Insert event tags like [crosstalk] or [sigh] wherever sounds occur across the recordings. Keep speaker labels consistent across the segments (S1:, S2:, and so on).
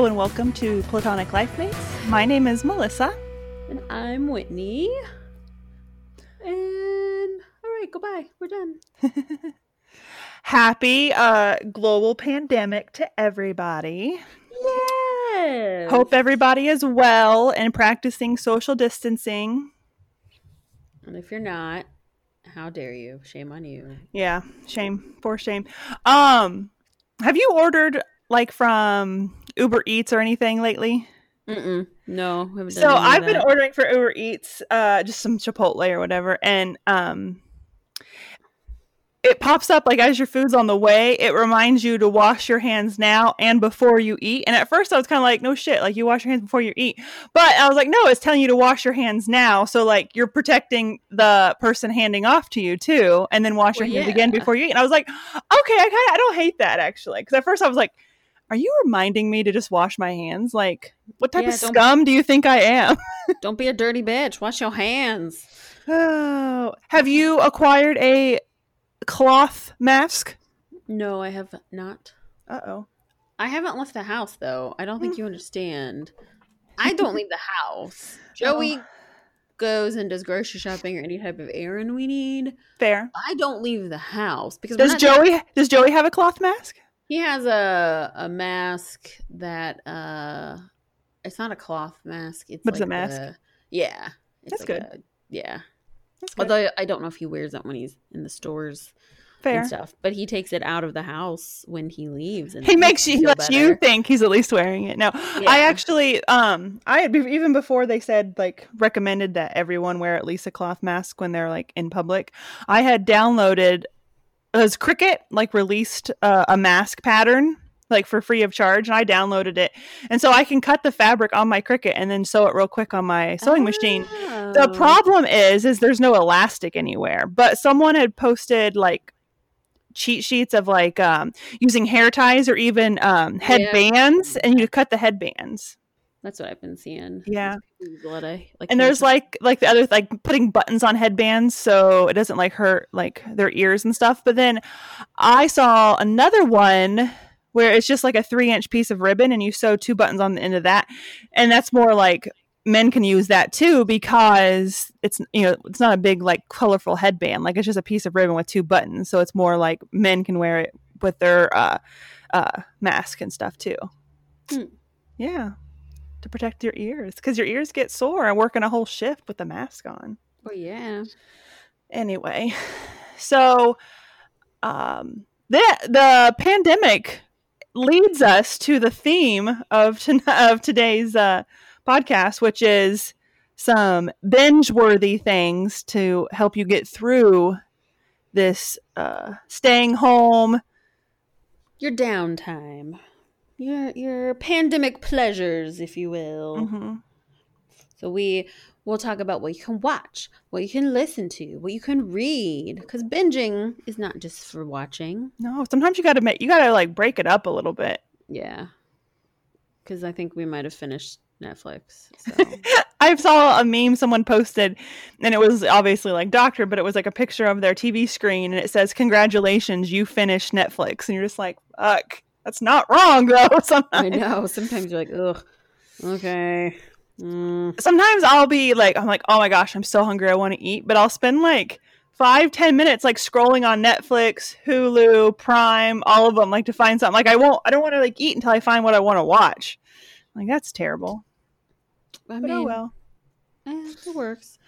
S1: Hello and welcome to Platonic Life Mates. My name is Melissa.
S2: And I'm Whitney. And all right, goodbye. We're done. [laughs]
S1: Happy uh, global pandemic to everybody.
S2: Yes.
S1: Hope everybody is well and practicing social distancing.
S2: And if you're not, how dare you? Shame on you.
S1: Yeah, shame for shame. Um, have you ordered like from Uber Eats or anything lately?
S2: Mm-mm. No, done
S1: So I've been ordering for Uber Eats, uh, just some Chipotle or whatever, and um, it pops up like as your food's on the way. It reminds you to wash your hands now and before you eat. And at first, I was kind of like, "No shit, like you wash your hands before you eat." But I was like, "No, it's telling you to wash your hands now." So like you're protecting the person handing off to you too, and then wash
S2: Well,
S1: your hands again before you eat. And I was like, "Okay, I kind of I don't hate that actually." Because at first I was like. Are you reminding me to just wash my hands? Like, what type
S2: Yeah,
S1: of scum do you think I am? [laughs]
S2: Don't be a dirty bitch. Wash your hands.
S1: Oh, have you acquired a cloth mask?
S2: No, I have not.
S1: Uh oh.
S2: I haven't left the house though. I don't think you understand. I don't leave the [laughs] house. Joey goes and does grocery shopping or any type of errand we need.
S1: Fair.
S2: I don't leave the house because
S1: Does Joey does Joey have a cloth mask?
S2: He has a a mask that uh it's not a cloth mask. It's
S1: But it's a mask?
S2: a- yeah.
S1: That's
S2: like
S1: good.
S2: a- yeah.
S1: That's good.
S2: Although I don't know if he wears that when he's in the stores
S1: Fair.
S2: and stuff. But he takes it out of the house when he leaves and
S1: He
S2: it
S1: makes you lets you think he's at least wearing it. No,
S2: Yeah.
S1: I actually um I had even before they said like recommended that everyone wear at least a cloth mask when they're like in public. I had downloaded as Cricut like released uh, a mask pattern like for free of charge and I downloaded it. And so I can cut the fabric on my Cricut and then sew it real quick on my sewing machine. The
S2: Oh.
S1: problem is, is there's no elastic anywhere. But someone had posted like cheat sheets of like um, using hair ties or even um,
S2: Yeah.
S1: headbands, and you cut the headbands.
S2: That's what I've been seeing.
S1: Yeah.
S2: There's a lot of, like
S1: And there's like like the other like putting buttons on headbands so it doesn't like hurt like their ears and stuff. But then I saw another one where it's just like a three inch piece of ribbon and you sew two buttons on the end of that, and that's more like men can use that too because it's you know it's not a big like colorful headband like it's just a piece of ribbon with two buttons so it's more like men can wear it with their uh uh mask and stuff too
S2: Hmm.
S1: yeah to protect your ears because your ears get sore and working a whole shift with the mask on
S2: Oh yeah.
S1: anyway [sighs] so um the the pandemic leads us to the theme of ton- [laughs] of today's uh podcast which is some binge worthy things to help you get through this uh staying home
S2: Your downtime. Your your pandemic pleasures, if you will.
S1: Mhm.
S2: So we will talk about what you can watch, what you can listen to, what you can read. Because binging is not just for watching.
S1: no sometimes you gotta make you gotta like break it up a little bit
S2: Yeah. Because I think we might have finished Netflix. So. [laughs]
S1: I saw a meme someone posted, and it was obviously like doctor, but it was like a picture of their TV screen, and it says, "Congratulations, you finished Netflix." And you're just like, "Fuck, that's not wrong though." [laughs] Sometimes I
S2: know. Sometimes you're like, ugh, okay. Mm.
S1: sometimes I'll be like, I'm like, "Oh my gosh, I'm so hungry, I want to eat," but I'll spend like five, ten minutes like scrolling on Netflix, Hulu, Prime, all of them, like to find something. Like I won't, I don't want to like eat until I find what I want to watch. Like that's terrible.
S2: I
S1: But
S2: mean,
S1: oh well.
S2: eh, it works.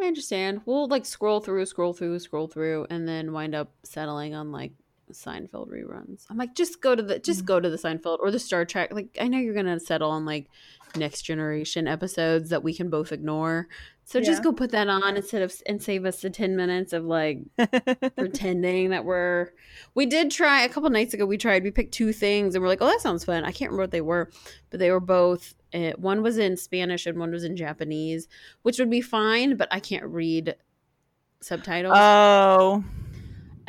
S2: I understand. We'll like scroll through, scroll through, scroll through, and then wind up settling on like Seinfeld reruns. I'm like, just go to the, just
S1: Mhm.
S2: go to the Seinfeld or the Star Trek. Like, I know you're gonna settle on like next generation episodes that we can both ignore. So
S1: Yeah.
S2: just go put that on instead of and save us the ten minutes of like [laughs] pretending that we're. We did try a couple nights ago. We tried. We picked two things and we're like, oh, that sounds fun. I can't remember what they were, but they were both. Uh, one was in Spanish and one was in Japanese, which would be fine, but I can't read subtitles.
S1: oh,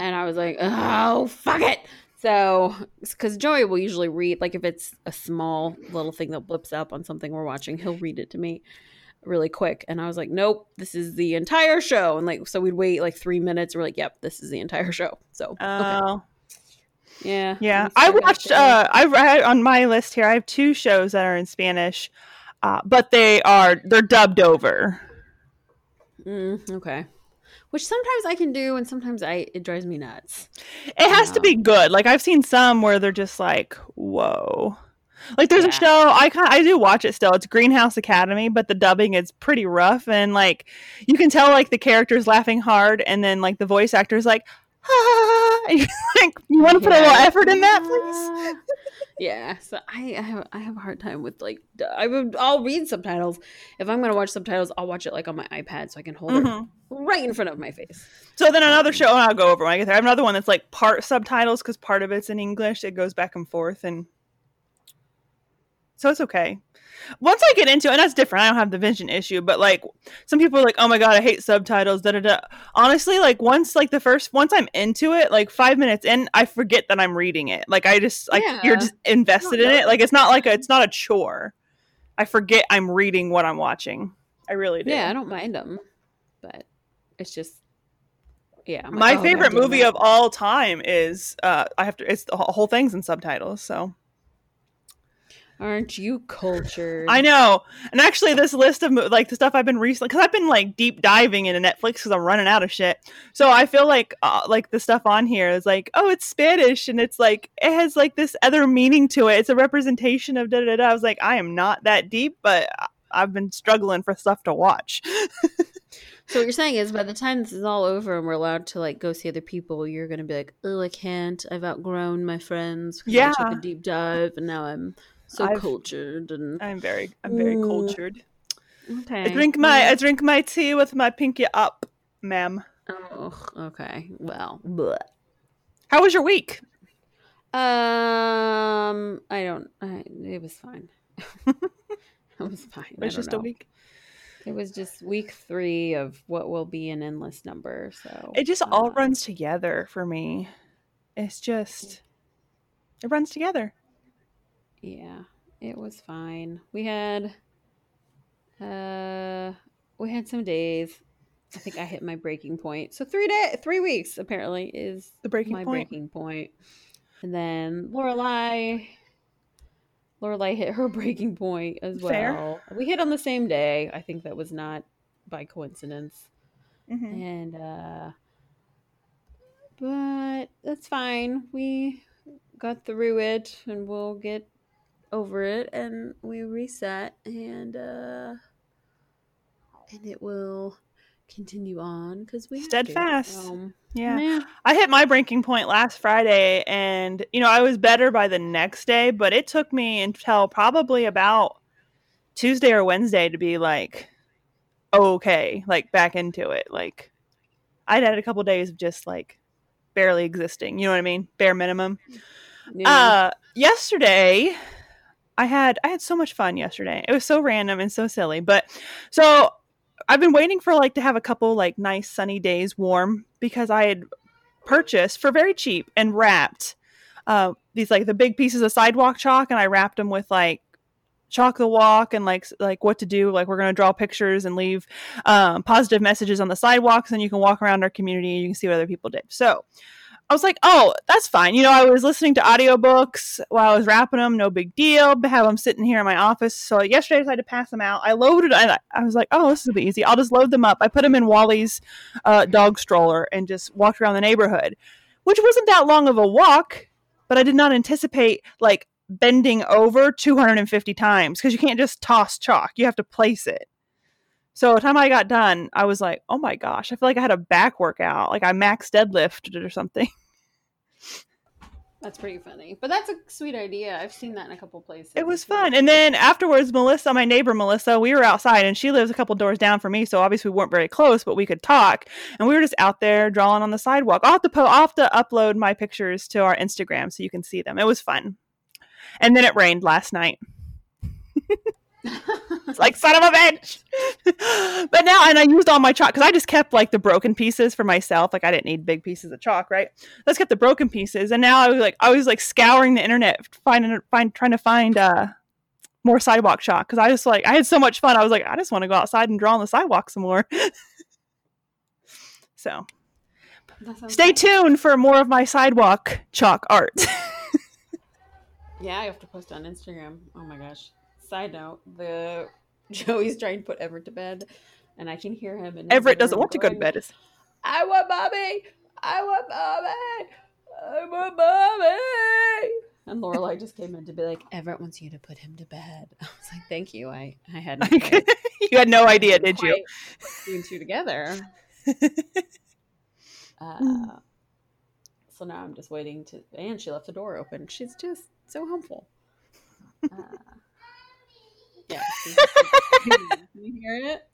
S2: and I was like, oh, fuck it. So, because Joey will usually read, like if it's a small little thing that blips up on something we're watching, he'll read it to me really quick. And I was like, nope, this is the entire show. And like, so we'd wait like three minutes. We're like, yep, this is the entire show. So, okay.
S1: oh.
S2: Yeah.
S1: Yeah, I watched. Uh, I I- on my list here. I have two shows that are in Spanish, uh, but they are they're dubbed over.
S2: Mm, okay. Which sometimes I can do, and sometimes I it drives me nuts.
S1: It has to be
S2: Um,
S1: good. Like I've seen some where they're just like, whoa. Like there's
S2: Yeah.
S1: a show I kind I do watch it still. It's Greenhouse Academy, but the dubbing is pretty rough and like you can tell like the character's laughing hard and then like the voice actor's like, ah, and you're like you want to put a little effort in that, please? [laughs]
S2: Yeah, so I, I have I have a hard time with like I would I'll read subtitles if I'm gonna watch subtitles I'll watch it like on my iPad so I can hold it
S1: Mhm.
S2: right in front of my face.
S1: So then another show, I'll go over when I get there. I have another one that's like part subtitles because part of it's in English. It goes back and forth, and so it's okay. Once I get into it, and that's different. I don't have the vision issue, but like some people are like, "Oh my god, I hate subtitles." Da da da. Honestly, like once like the first once I'm into it, like five minutes in, I forget that I'm reading it. Like I just like you're just invested in it. Like it's not like a, it's not a chore. I forget I'm reading what I'm watching. I really do.
S2: Yeah, I don't mind them, but it's just yeah. Like,
S1: my
S2: "Oh,
S1: favorite movie
S2: it."
S1: of all time is uh i have to it's the whole thing's in subtitles so
S2: Aren't you cultured?
S1: i know and actually this list of like the stuff i've been recently because i've been like deep diving into netflix because i'm running out of shit so i feel like uh, like the stuff on here is like oh it's spanish and it's like it has like this other meaning to it it's a representation of da da da i was like i am not that deep but i've been struggling for stuff to watch [laughs]
S2: So what you're saying is, by the time this is all over and we're allowed to like go see other people, you're gonna be like, "Oh, I can't. I've outgrown my friends. 'cause I
S1: Yeah.
S2: took a deep dive, and now I'm so
S1: I've-
S2: cultured." And
S1: i'm very i'm very
S2: Ooh.
S1: cultured
S2: okay,
S1: i drink my i drink my tea with my pinky up ma'am
S2: Oh, okay. Well, bleh.
S1: how was your week
S2: um, I don't. I, it was fine. [laughs] it was fine.
S1: It was just a week.
S2: It was just week three of what will be an endless number. So
S1: It just all
S2: uh,
S1: runs together for me. It's just it runs together.
S2: Yeah, it was fine. We had uh we had some days. I think I hit my breaking point. So three day three weeks apparently is
S1: The breaking
S2: my
S1: point.
S2: breaking point. And then Lorelai Lorelai hit her [laughs] breaking point as well.
S1: Fair.
S2: We hit on the same day. I think that was not by coincidence.
S1: Mhm.
S2: And uh but that's fine. We got through it and we'll get over it and we reset and uh and it will continue on because we.
S1: Steadfast.
S2: Um,
S1: Yeah.
S2: yeah.
S1: I hit my breaking point last Friday and you know, I was better by the next day, but it took me until probably about Tuesday or Wednesday to be like okay, like back into it. Like I'd had a couple days of just like barely existing, you know what I mean? Bare minimum.
S2: Yeah.
S1: Uh, yesterday, I had I had so much fun yesterday. It was so random and so silly, but so I've been waiting for like to have a couple like nice sunny days warm because I had purchased for very cheap and wrapped uh, these like the big pieces of sidewalk chalk, and I wrapped them with like chalk the walk and like like what to do like we're going to draw pictures and leave um, positive messages on the sidewalks and you can walk around our community and you can see what other people did so I was like, oh, that's fine. You know, I was listening to audiobooks while I was wrapping them. No big deal. Have them sitting here in my office. So yesterday I decided to pass them out. I loaded, I, I was like, oh, this will be easy. I'll just load them up. I put them in Wally's uh, dog stroller and just walked around the neighborhood, which wasn't that long of a walk, but I did not anticipate like bending over 250 times because you can't just toss chalk. You have to place it. So the time I got done, I was like, oh my gosh, I feel like I had a back workout. Like I max deadlifted or something. [laughs]
S2: That's pretty funny. But that's a sweet idea. I've seen that in a couple places.
S1: It was fun. And then afterwards, Melissa, my neighbor Melissa, we were outside and she lives a couple doors down from me. So obviously we weren't very close, but we could talk. And we were just out there drawing on the sidewalk. I'll have to, po- I'll have to upload my pictures to our Instagram so you can see them. It was fun. And then it rained last night. [laughs] It's [laughs] like, son of a bitch. but now, and I used all my chalk because I just kept like the broken pieces for myself. Like I didn't need big pieces of chalk, right? Let's get the broken pieces. And now I was like, I was like scouring the internet, finding, find, trying to find, uh, more sidewalk chalk because I just like I had so much fun. I was like, I just want to go outside and draw on the sidewalk some more. [laughs] so, Stay tuned for more of my sidewalk chalk art. [laughs]
S2: Yeah, I have to post on Instagram. Oh my gosh. Side note, the [laughs] Joey's trying to put Everett to bed, and I can hear him. And
S1: Everett doesn't want to go to bed.
S2: I want mommy. I want mommy. I want mommy. And Lorelai just came in to be like, Everett wants you to put him to bed. [laughs] I was like, thank you. I I hadn't quite- [laughs]
S1: you had no idea, did you?
S2: two two together. Uh, so now I'm just waiting to, and she left the door open. She's just so helpful. Uh, yeah. [laughs] Can you hear it?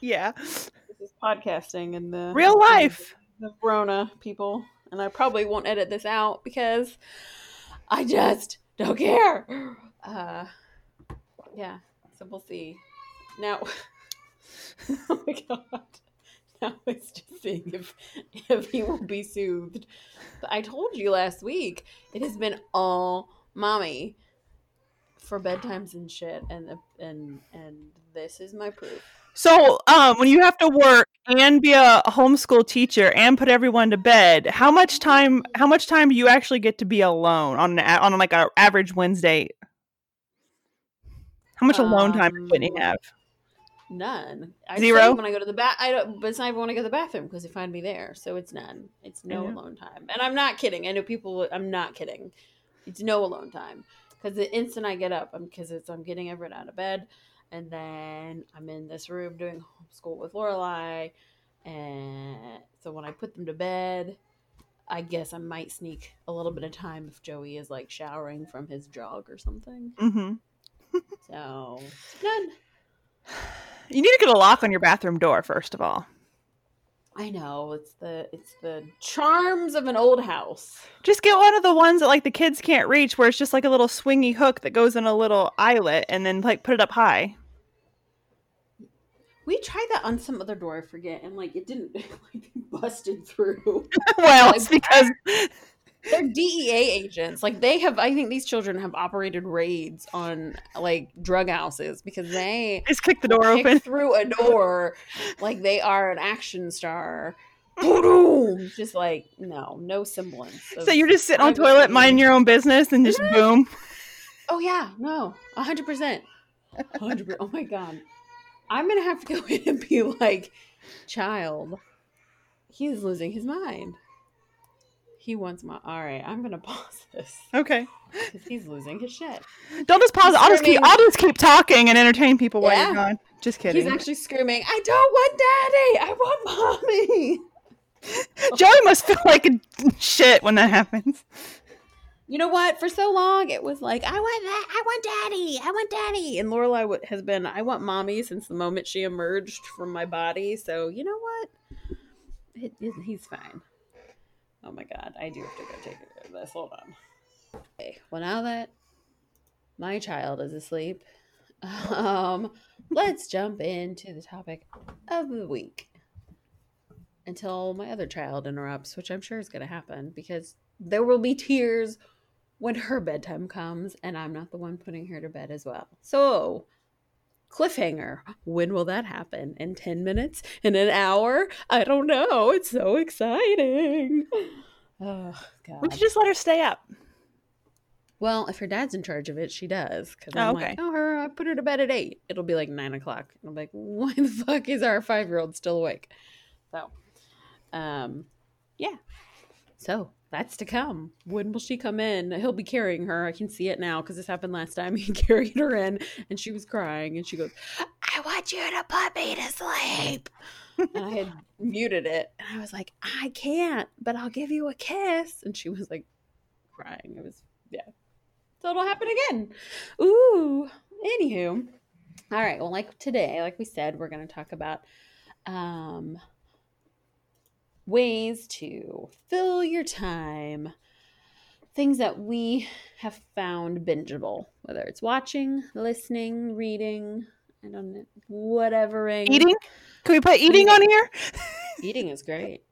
S1: Yeah.
S2: This is podcasting and the
S1: Real life.
S2: the Rona people, and I probably won't edit this out because I just don't care. Uh, yeah, so we'll see. Now, [laughs] oh my god, now it's just seeing if if he will be soothed. But I told you last week it has been all mommy for bedtimes and shit, and and and this is my proof.
S1: So, um, when you have to work and be a homeschool teacher and put everyone to bed, how much time? How much time do you actually get to be alone on an, on like an average Wednesday? How much alone time does Whitney
S2: Um,
S1: have?
S2: None. I
S1: Zero?
S2: when I go to the bath, I don't. But it's not even when I go to the bathroom because they find me there, so it's none. It's no alone time, and I'm not kidding. I know people. I'm not kidding. It's no alone time because the instant I get up, I'm because it's I'm getting everyone out of bed, and then I'm in this room doing homeschool with Lorelai, and so when I put them to bed. I guess I might sneak a little bit of time if Joey is like showering from his jog or something.
S1: hmm
S2: So none. [sighs]
S1: You need to get a lock on your bathroom door first of all.
S2: I know it's the it's the charms of an old house.
S1: Just get one of the ones that like the kids can't reach, where it's just like a little swingy hook that goes in a little eyelet, and then like put it up high.
S2: We tried that on some other door, I forget, and like it didn't [laughs] like busted through. [laughs]
S1: well, [laughs]
S2: Like,
S1: it's because
S2: They're DEA agents. Like they have I think these children have operated raids on like drug houses because they
S1: just kick the door open.
S2: through a door like they are an action star. [laughs] Boom! Just like no, no semblance.
S1: So you're just sitting on toilet, minding your own business, and just boom.
S2: Oh yeah, no, a hundred percent, hundred. Oh my god, I'm gonna have to go [laughs] in and be like, child, he's losing his mind. He wants my. All right, I'm gonna [laughs] pause this
S1: Okay.
S2: because he's losing his shit.
S1: Don't just pause. I'll just keep. I'll just keep talking and entertain people while
S2: Yeah.
S1: you're gone. Just kidding.
S2: He's actually screaming, "I don't want daddy. I want mommy." [laughs]
S1: Joey must feel like a shit when that happens.
S2: You know what? For so long, it was like, "I want that. I want daddy. I want daddy." And Lorelai has been, "I want mommy" since the moment she emerged from my body. So you know what? It, it, he's fine. Oh my god, I do have to go take care of this. Hold on. Okay, well now that my child is asleep, [laughs] um, let's jump into the topic of the week. Until my other child interrupts, which I'm sure is going to happen because there will be tears when her bedtime comes, and I'm not the one putting her to bed as well. So, cliffhanger. When will that happen? In 10 minutes? In an hour? I don't know. It's so exciting. [gasps] Oh,
S1: We
S2: God.
S1: should just let her stay up.
S2: Well, if her dad's in charge of it, she does. Because
S1: Oh,
S2: I'm
S1: okay.
S2: like, oh, her, I put her to bed at 8. It'll be like 9 o'clock. And I'm like, why the fuck is our five year old still awake? So, um, yeah. So that's to come. When will she come in? He'll be carrying her. I can see it now because this happened last time. [laughs] He carried her in and she was crying and she goes, I want you to put me to sleep. and I had [laughs] muted it and I was like, I can't, but I'll give you a kiss. And she was like crying. It was, yeah. So it'll happen again. Ooh. Anywho. All right. Well, like today, like we said, we're going to talk about um, ways to fill your time. Things that we have found bingeable, whether it's watching, listening, reading, I don't know, whatevering.
S1: Eating? Can we put eating on here? [laughs]
S2: Eating is great.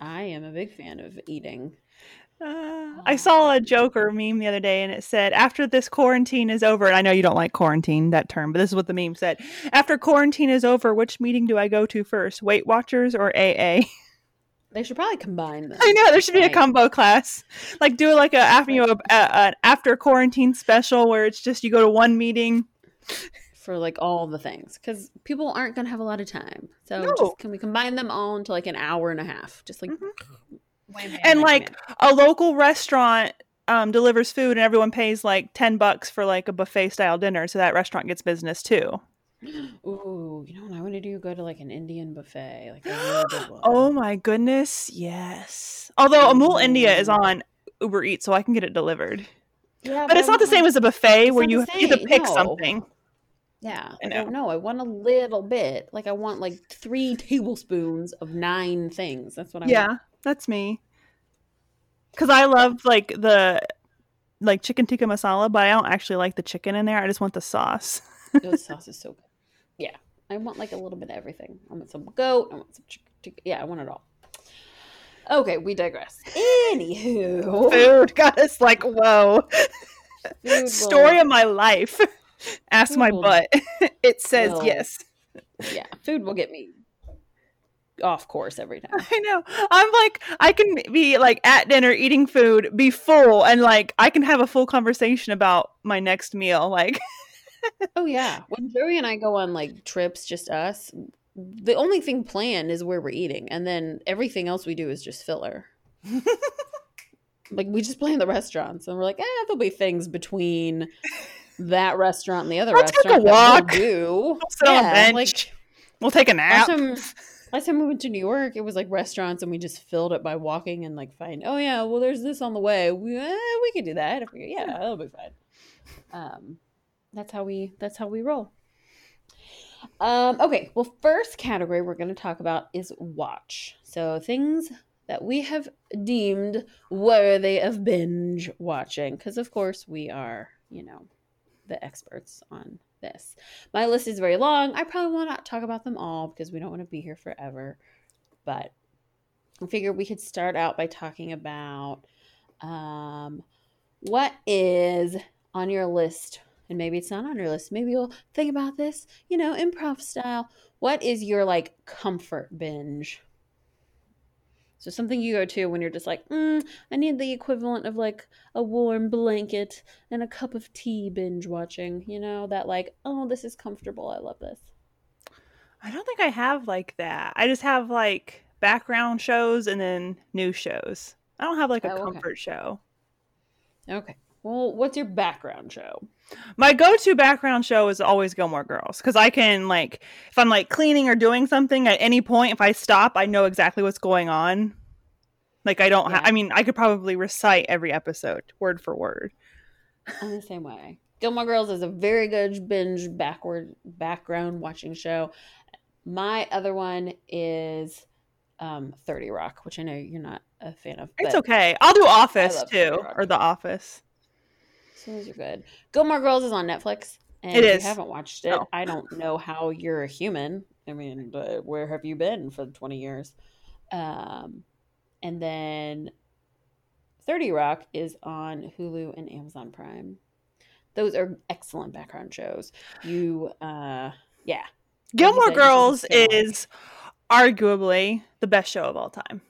S2: I am a big fan of eating.
S1: Uh, I saw a joke or a meme the other day, and it said, "After this quarantine is over." And I know you don't like quarantine that term, but this is what the meme said: "After quarantine is over, which meeting do I go to first? Weight Watchers or AA?" [laughs]
S2: They should probably combine them.
S1: I know there should be a combo class, like do like a after you know, an after quarantine special where it's just you go to one meeting.
S2: for like all the things because people aren't going to have a lot of time. So
S1: No.
S2: just, can we combine them all into like an hour and a half? Just like
S1: Mhm.
S2: wham,
S1: And like a local restaurant um, delivers food and everyone pays like ten bucks for like a buffet style dinner, so that restaurant gets business too.
S2: Ooh, you know what I want to do? Go to like an Indian buffet, like a really good [gasps] one.
S1: Oh my goodness, yes. Although Amul India is
S2: Mm.
S1: on Uber Eats, so I can get it delivered.
S2: yeah,
S1: But it's
S2: I
S1: not the same as a buffet where you have to pick
S2: no.
S1: something.
S2: Yeah,
S1: I
S2: I don't know. I want a little bit. Like I want like three [laughs] tablespoons of nine things. That's what I want.
S1: Yeah, that's me. Cause I love like the like chicken tikka masala, but I don't actually like the chicken in there. I just want the sauce.
S2: the sauce is so good. [laughs] Yeah, I want like a little bit of everything. I want some goat. I want some chicken. Yeah, I want it all. Okay, we digress. Anywho,
S1: Food got us like whoa.
S2: Food
S1: Story
S2: will-
S1: of my life. Ask
S2: Food
S1: my
S2: will-
S1: butt. [laughs] it says
S2: will-
S1: yes.
S2: yeah, food will get me off course every time.
S1: I know. I'm like, I can be like at dinner eating food, be full, and like I can have a full conversation about my next meal. Like, [laughs]
S2: Oh yeah, when Joey and I go on like trips, just us, the only thing planned is where we're eating, and then everything else we do is just filler. [laughs] like we just plan the restaurants, and we're like, eh, there'll be things between that restaurant and the other
S1: I'll take a walk.
S2: We'll do.
S1: we'll sit on a
S2: Yeah,
S1: bench.
S2: like-
S1: we'll take a nap.
S2: Last time, last time we went to New York, it was like restaurants, and we just filled it by walking and like find. Oh yeah, well there's this on the way. We eh, we could do that. If we, yeah, that'll be fine. Um, that's how we that's how we roll. Um, okay, well, first category we're going to talk about is watch. So things that we have deemed worthy of binge watching, because of course we are, you know, the experts on this. My list is very long. I probably will not talk about them all because we don't want to be here forever. But I figure we could start out by talking about um, what is on your list. And maybe it's not on your list. Maybe you'll think about this, you know, improv style. What is your like comfort binge? So something you go to when you're just like, mm, I need the equivalent of like a warm blanket and a cup of tea binge watching, you know, that like, oh, this is comfortable. I love this.
S1: I don't think I have like that. I just have like background shows and then new shows. I don't have like a
S2: Oh, okay.
S1: comfort show.
S2: Okay. Well, what's your background show?
S1: My go-to background show is always Gilmore Girls because I can like if I'm like cleaning or doing something at any point, if I stop, I know exactly what's going on. Like I don't. Ha- I mean, I could probably recite every episode word for word.
S2: I'm the same way. Gilmore Girls is a very good binge backward background watching show. My other one is um, 30 Rock, which I know you're not a fan of.
S1: It's okay. I'll do Office too, or The Office.
S2: As soon as you're good. Gilmore Girls is on Netflix. And
S1: It
S2: if
S1: is.
S2: you haven't watched it,
S1: No.
S2: I don't know how you're a human. I mean, where have you been for 20 years? Um, and then 30 Rock is on Hulu and Amazon Prime. Those are excellent background shows. You, uh, yeah.
S1: Gilmore
S2: said,
S1: Girls is arguably the best show of all time.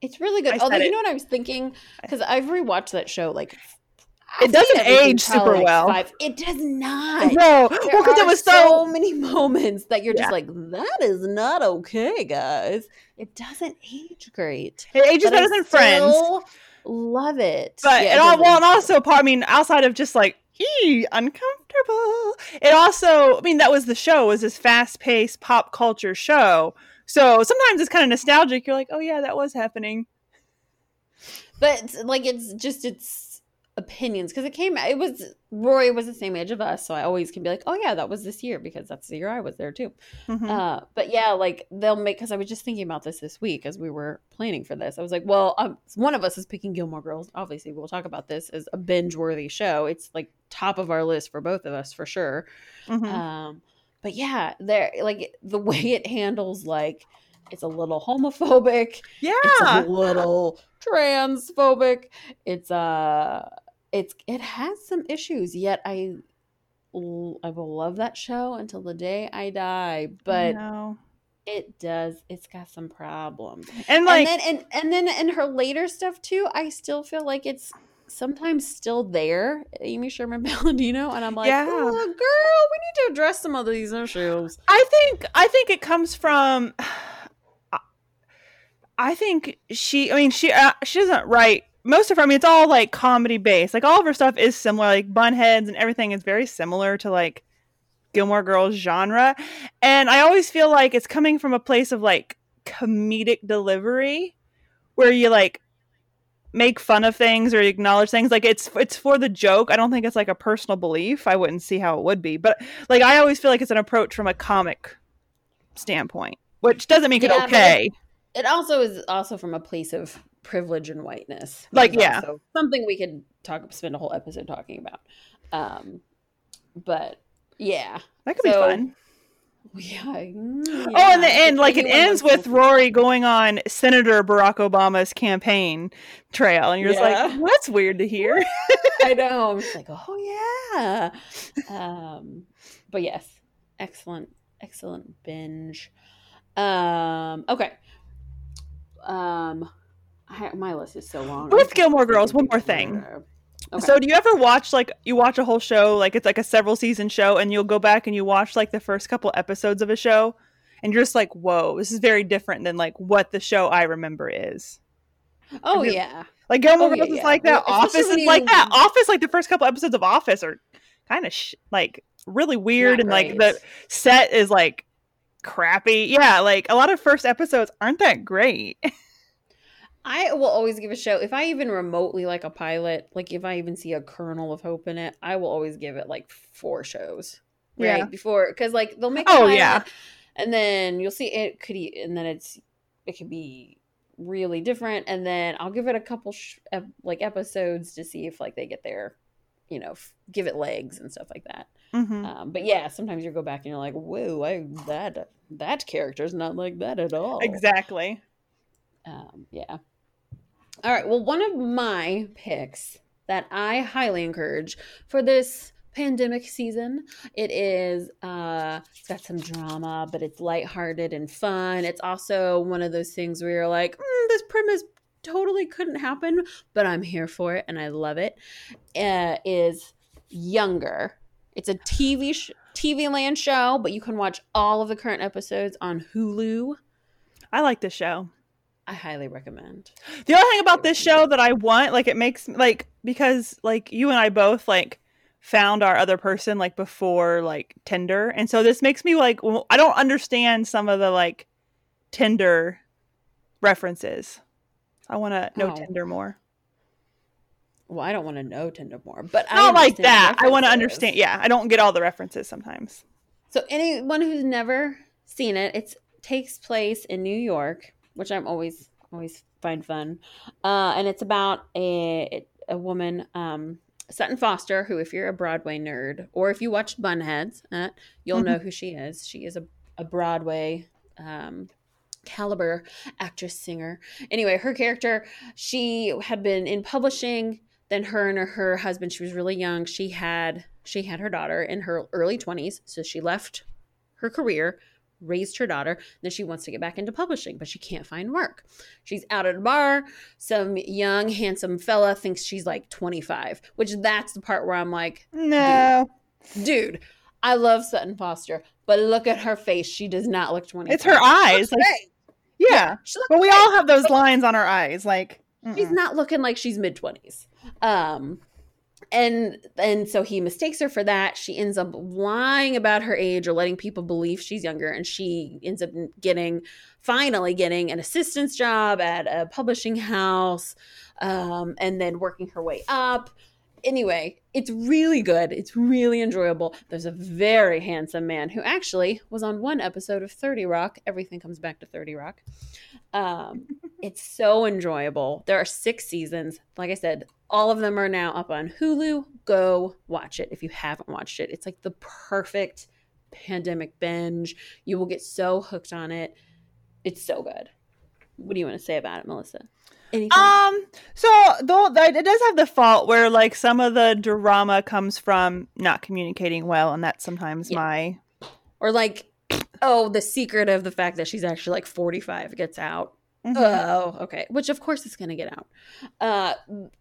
S2: It's really good.
S1: I
S2: Although, you know what I was thinking? Because I've rewatched that show like.
S1: It doesn't age super
S2: like,
S1: well.
S2: five- It does not.
S1: No,
S2: There
S1: well, because it was
S2: so
S1: so.
S2: many [laughs] moments that you're just like, that is not okay, guys. It doesn't age great.
S1: It ages better than Friends.
S2: Love it.
S1: But
S2: Yeah,
S1: it all well, and also part. I mean, outside of just like ee, uncomfortable, it also. I mean, that was the show. Was this fast-paced pop culture show? So sometimes it's kind of nostalgic. You're like, oh yeah, that was happening.
S2: but like it's just its opinions because it came it was rory was the same age of us so i always can be like oh yeah that was this year because that's the year i was there too.
S1: Mhm.
S2: uh but yeah like they'll make because i was just thinking about this this week as we were planning for this. I was like well um, one of us is picking gilmore girls. Obviously we'll talk about this as a binge worthy show. It's like top of our list for both of us for sure.
S1: Mhm.
S2: um but yeah there like the way it handles like it's a little homophobic
S1: yeah,
S2: it's a little transphobic it's uh it's it has some issues yet I I will love that show until the day i die but
S1: no.
S2: It does. It's got some problems.
S1: And like
S2: and then and, and then in her later stuff too, I still feel like it's sometimes still there, Amy Sherman [laughs] Palladino, and I'm like,
S1: Yeah.
S2: oh, girl, we need to address some of these issues.
S1: I think I think it comes from. I think she. I mean, she uh, she doesn't write most of her. I mean, it's all like comedy based. Like all of her stuff is similar. Like Bunheads and everything is very similar to like Gilmore Girls genre. And I always feel like it's coming from a place of like comedic delivery, where you like make fun of things or acknowledge things. Like it's it's for the joke. I don't think it's like a personal belief. I wouldn't see how it would be, but like I always feel like it's an approach from a comic standpoint, which doesn't make
S2: Yeah,
S1: it okay.
S2: It also is also from a place of privilege and whiteness.
S1: Like, yeah.
S2: something we could talk spend a whole episode talking about. Um, but yeah,
S1: That could be fun. [laughs]
S2: yeah.
S1: Oh, and the end, like it ends with Rory going on Senator Barack Obama's campaign trail, and you're just like, well, "That's weird to hear." [laughs]
S2: I know. [laughs] I'm just like, oh yeah. Um, but yes, excellent, excellent binge. Um, okay. Um, I, my list is so long.
S1: With Gilmore Girls, one more thing.
S2: Okay.
S1: So, do you ever watch like you watch a whole show, like it's like a several season show, and you'll go back and you watch like the first couple episodes of a show, and you're just like, "Whoa, this is very different than like what the show I remember is."
S2: oh yeah.
S1: Like Gilmore
S2: Oh, yeah,
S1: Girls is
S2: yeah.
S1: like that.
S2: Well,
S1: Office is like that. Office, like the first couple episodes of Office, are kind of sh- like really weird, and like the set is like crappy. Yeah, like a lot of first episodes aren't that great. [laughs]
S2: I will always give a show if I even remotely like a pilot, like if I even see a kernel of hope in it, I will always give it like four shows. Right
S1: Yeah.
S2: before, because like they'll make.
S1: Oh, yeah.
S2: and then you'll see it could, e- and then it's it could be really different, and then I'll give it a couple sh- like episodes to see if like they get there, you know, f- give it legs and stuff like that.
S1: Mhm.
S2: Um, but yeah, sometimes you go back and you're like, whoa, I that that character's not like that at all.
S1: Exactly.
S2: Um, yeah. All right. Well, one of my picks that I highly encourage for this pandemic season, it is uh it's got some drama, but it's lighthearted and fun. It's also one of those things where you're like, mm, this premise totally couldn't happen, but I'm here for it and I love it. Uh, is Younger. It's a TV sh- TV land show, but you can watch all of the current episodes on Hulu.
S1: I like this show.
S2: I highly recommend. [gasps]
S1: The only thing about this show that I want, like, it makes like because like you and I both like found our other person like before like Tinder, and so this makes me like I don't understand some of the like Tinder references. I want to know
S2: Oh.
S1: Tinder more.
S2: Well, I don't want to know Tinder more, but I
S1: Not like that. I want to understand. Yeah, I don't get all the references sometimes.
S2: So anyone who's never seen it, it takes place in New York, which I'm always always find fun, uh, and it's about a a woman, um, Sutton Foster, who, if you're a Broadway nerd or if you watched Bunheads, uh, you'll know who she is. She is a a Broadway. Um, caliber actress singer. Anyway her character she had been in publishing then her and her, husband she was really young she had she had her daughter in her early 20s so she left her career raised her daughter then she wants to get back into publishing but she can't find work. She's out at a bar some young handsome fella thinks she's like 25 which that's the part where i'm like
S1: No,
S2: dude i love sutton foster but look at her face she does not look 20.
S1: it's her eyes. Like,
S2: Great.
S1: yeah, but we
S2: great.
S1: all have those lines on our eyes. Like,
S2: she's
S1: mm-mm.
S2: not looking like she's mid 20s um and and so he mistakes her for that she ends up lying about her age or letting people believe she's younger and she ends up getting finally getting an assistant's job at a publishing house um and then working her way up anyway it's really good it's really enjoyable there's a very handsome man who actually was on one episode of 30 rock everything comes back to 30 rock um [laughs] it's so enjoyable. There are six seasons. Like I said, all of them are now up on Hulu. Go watch it if you haven't watched it. It's like the perfect pandemic binge. You will get so hooked on it. It's so good. What do you want to say about it, Melissa? Anything?
S1: Um. So though it does have the fault where like some of the drama comes from not communicating well, and that's sometimes
S2: Yeah.
S1: my
S2: or like oh, the secret of the fact that she's actually like 45 gets out.
S1: Mhm.
S2: Oh, okay. Which of course is gonna get out. Uh,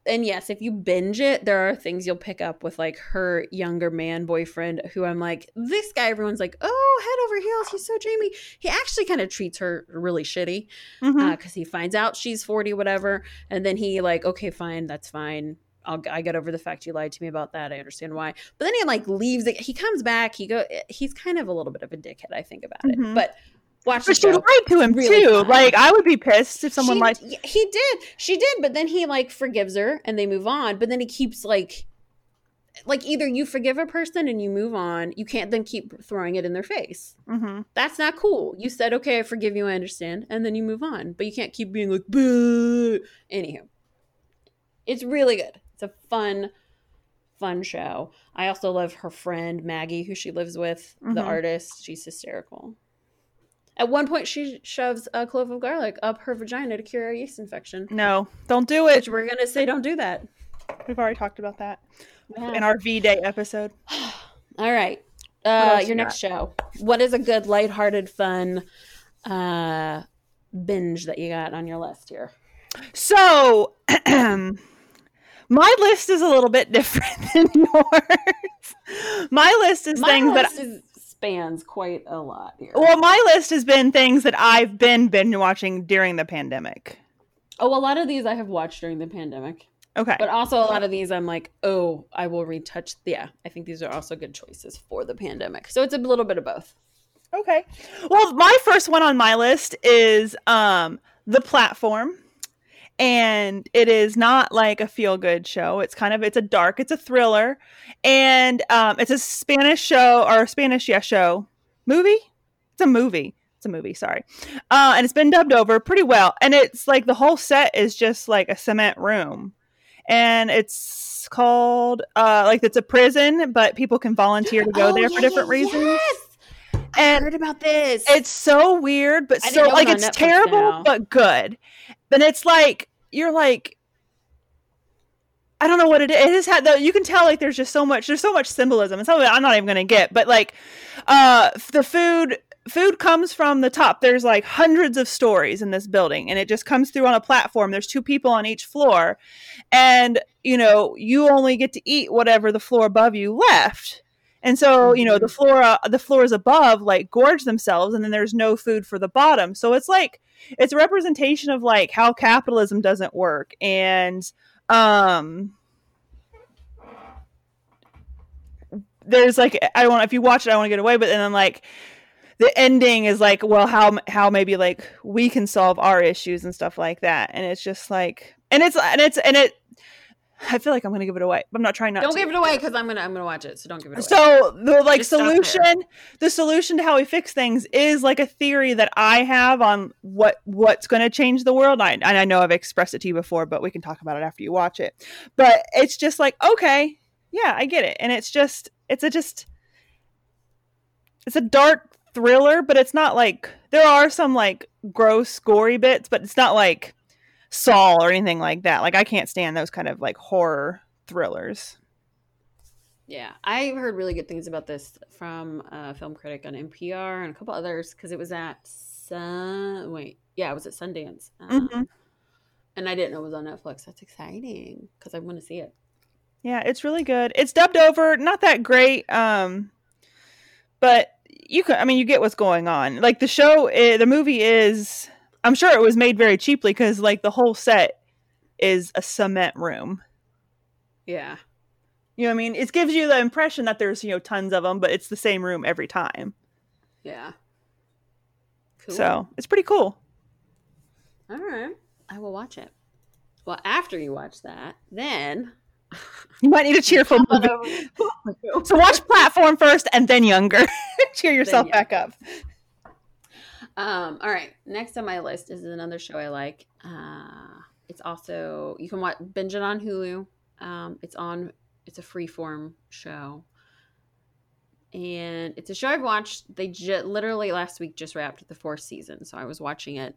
S2: and yes, if you binge it, there are things you'll pick up with like her younger man boyfriend, who I'm like, this guy. Everyone's like, oh, head over heels. He's so Jamie. He actually kind of treats her really shitty because he finds out she's 40, whatever, and then he like, okay, fine, that's fine. I'll, I get over the fact you lied to me about that. I understand why. But then he like leaves. He comes back. He go. He's kind of a little bit of a dickhead. I think about
S1: Mhm.
S2: it. But watch the
S1: but she lied to him
S2: Really
S1: too. Like I would be pissed if someone
S2: She-
S1: lied.
S2: He did. She did. But then he like forgives her and they move on. But then he keeps like, like either you forgive a person and you move on. You can't then keep throwing it in their face.
S1: hmm
S2: That's not cool. You said, okay, I forgive you. I understand. And then you move on. But you can't keep being like, boo. Anywho, it's really good. It's a fun, fun show. I also love her friend Maggie, who she lives with, the
S1: Mhm.
S2: artist. She's hysterical. At one point, she shoves a clove of garlic up her vagina to cure a yeast infection.
S1: No, don't do it.
S2: Which we're gonna say don't do that.
S1: We've already talked about that
S2: Yeah.
S1: in our V Day episode. [sighs]
S2: All right. Uh, your
S1: you
S2: next show. What is a good, lighthearted, fun uh, binge that you got on your list here?
S1: So, [clears throat] my list is a little bit different [laughs] than yours. My list is
S2: My
S1: things that
S2: list is, spans quite a lot here.
S1: well, my list has been things that I've been been watching during the pandemic.
S2: oh, a lot of these I have watched during the pandemic,
S1: Okay.
S2: but also a lot of these I'm like, oh, I will retouch. Yeah, I think these are also good choices for the pandemic. So it's a little bit of both.
S1: Okay. Well, my first one on my list is um The Platform. And it is not like a feel good show. It's kind of it's a dark, it's a thriller. And um it's a Spanish show or Spanish yeah show. Movie? It's a movie. It's a movie, sorry. Uh and it's been dubbed over pretty well. And it's like the whole set is just like a cement room. And it's called uh like it's a prison, but people can volunteer to go [gasps]
S2: Oh,
S1: there
S2: yeah,
S1: for different
S2: yeah,
S1: reasons
S2: yes! I heard about this.
S1: it's so weird, but
S2: I
S1: so
S2: it
S1: like it's
S2: Netflix
S1: terrible
S2: now.
S1: but good. But it's like you're like I don't know what it is. It has had though you can tell like there's just so much there's so much symbolism and some of it I'm not even gonna get. But like uh the food food comes from the top. There's like hundreds of stories in this building and it just comes through on a platform. There's two people on each floor. And you know, you only get to eat whatever the floor above you left. And so, you know, the floor uh, the floors above like gorge themselves and then there's no food for the bottom. So it's like it's a representation of like how capitalism doesn't work. And um there's like I don't want if you watch it I want to get away but then I'm like the ending is like well how how maybe like we can solve our issues and stuff like that. And it's just like and it's and it's and it I feel like I'm gonna give it away I'm not trying not
S2: don't
S1: to
S2: give it away because I'm gonna I'm gonna watch it. So don't give it away.
S1: so the like
S2: Just
S1: solution, the solution to how we fix things is like a theory that I have on what what's going to change the world. I and I know I've expressed it to you before, but we can talk about it after you watch it. But it's just like okay, yeah, I get it, and it's just it's a just it's a dark thriller, but it's not like there are some like gross, gory bits, but it's not like Saw or anything like that. Like I can't stand those kind of like horror thrillers.
S2: Yeah, I heard really good things about this from a film critic on NPR and a couple others because it was at Sun. Wait, yeah, it was at Sundance, um,
S1: Mhm.
S2: and I didn't know it was on Netflix. That's exciting because I want to see it.
S1: Yeah, it's really good. It's dubbed over, not that great, um, but you can. I mean, you get what's going on. Like the show, i the movie is. I'm sure it was made very cheaply because like the whole set is a cement room.
S2: Yeah,
S1: You know what I mean? It gives you the impression that there's you know tons of them, but it's the same room every time.
S2: yeah. Cool.
S1: So it's pretty cool.
S2: all right, I will watch it. Well, after you watch that, then
S1: You might need a cheerful [laughs] movie. [laughs] So watch Platform first, and then Younger. [laughs] Cheer yourself
S2: Younger.
S1: back up.
S2: Um, all right. Next on my list is another show I like. Uh, it's also you can watch binge it on Hulu. Um, it's on. It's a freeform show, and it's a show I've watched. They literally last week just wrapped the fourth season, so I was watching it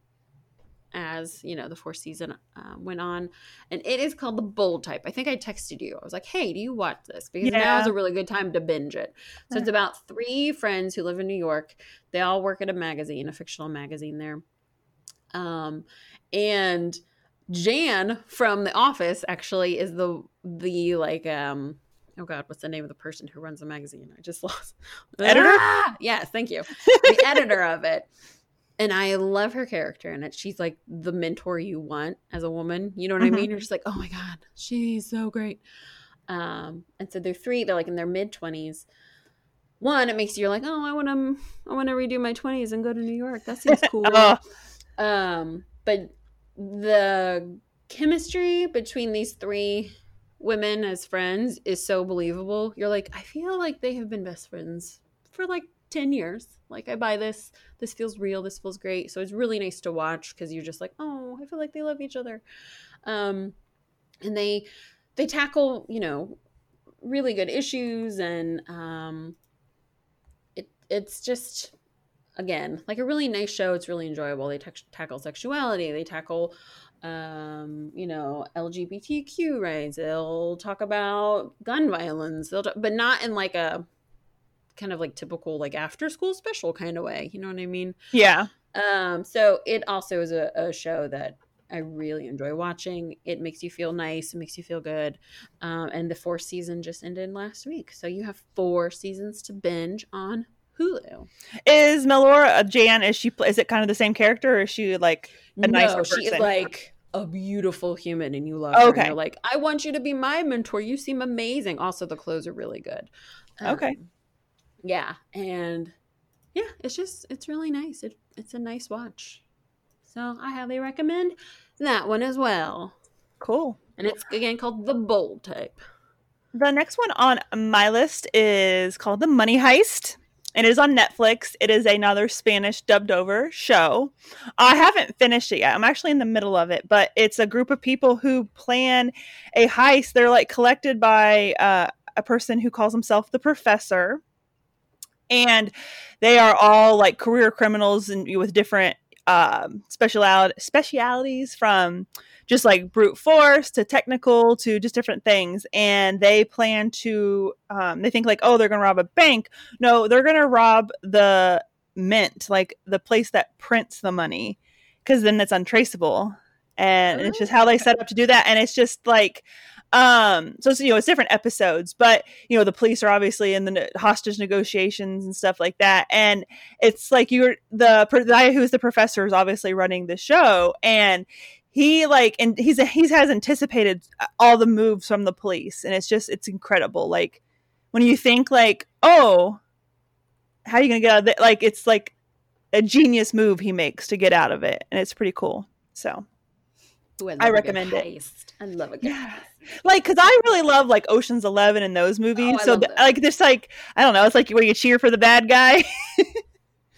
S2: as you know the fourth season uh, went on. And it is called the bold type. I think i texted you. I was like hey do you watch this? Because yeah. now is a really good time to binge it. So it's about three friends who live in new york. They all work at a magazine a fictional magazine there. Um and jan from the office actually is the the like um oh god what's the name of the person who runs the magazine? I just [laughs] lost.
S1: Editor?
S2: Ah! yes thank you. The editor of it and I love her character in it. She's like the mentor you want as a woman. You know what mm-hmm. I mean? You're just like, oh my god, she's so great. Um, and so they're three. They're like in their mid twenties. One, it makes you like, oh, I want to, I want to redo my twenties and go to New York. That seems [laughs] cool. oh. Um, but the chemistry between these three women as friends is so believable. You're like, I feel like they have been best friends for like 10 years. Like, I buy this. This feels real. This feels great. So it's really nice to watch because you're just like, oh, I feel like they love each other. Um, and they, they tackle, you know, really good issues and, um, it, it's just, again, like a really nice show. It's really enjoyable. They t- tackle sexuality. They tackle, um, you know, LGBTQ rights. They'll talk about gun violence. They'll, talk, but not in like a kind of like typical like after school special kind of way. You know what I mean?
S1: Yeah.
S2: Um, so it also is a, a show that I really enjoy watching. It makes you feel nice. It makes you feel good. Um, and the fourth season just ended last week, so you have four seasons to binge on Hulu.
S1: Is Melora Jan? Is she? Is it kind of the same character, or is she like a no, nicer person?
S2: She's like a beautiful human, and you love her. Okay, you're like I want you to be my mentor. You seem amazing. Also, the clothes are really good.
S1: Um, okay
S2: yeah, and yeah, it's just it's really nice. It, it's a nice watch. So I highly recommend that one as well.
S1: Cool.
S2: And it's again called the Bold Type.
S1: The next one on my list is called The Money Heist. And it is on Netflix. It is another Spanish dubbed over show. I haven't finished it yet. I'm actually in the middle of it, but it's a group of people who plan a heist. They're like collected by uh, a person who calls himself the professor and they are all like career criminals and with different um, speciality specialities from just like brute force to technical to just different things. And they plan to um, they think like oh they're gonna rob a bank. No they're gonna rob the mint like the place that prints the money because then it's untraceable. And, and it's just how they set up to do that. And it's just like um, so, so, you know, it's different episodes, but you know, the police are obviously in the hostage negotiations and stuff like that. And it's like you're the, the guy who's the professor is obviously running the show, and he like and he's he's has anticipated all the moves from the police, and it's just it's incredible. Like when you think like, oh, how are you gonna get out of it? Like it's like a genius move he makes to get out of it, and it's pretty cool. So Ooh, I, I recommend it.
S2: I love it. Yeah.
S1: Like, cause I really love like Ocean's Eleven and those oh, movies. Oh, so, th- like, this, like, I don't know, it's like where you cheer for the bad guy.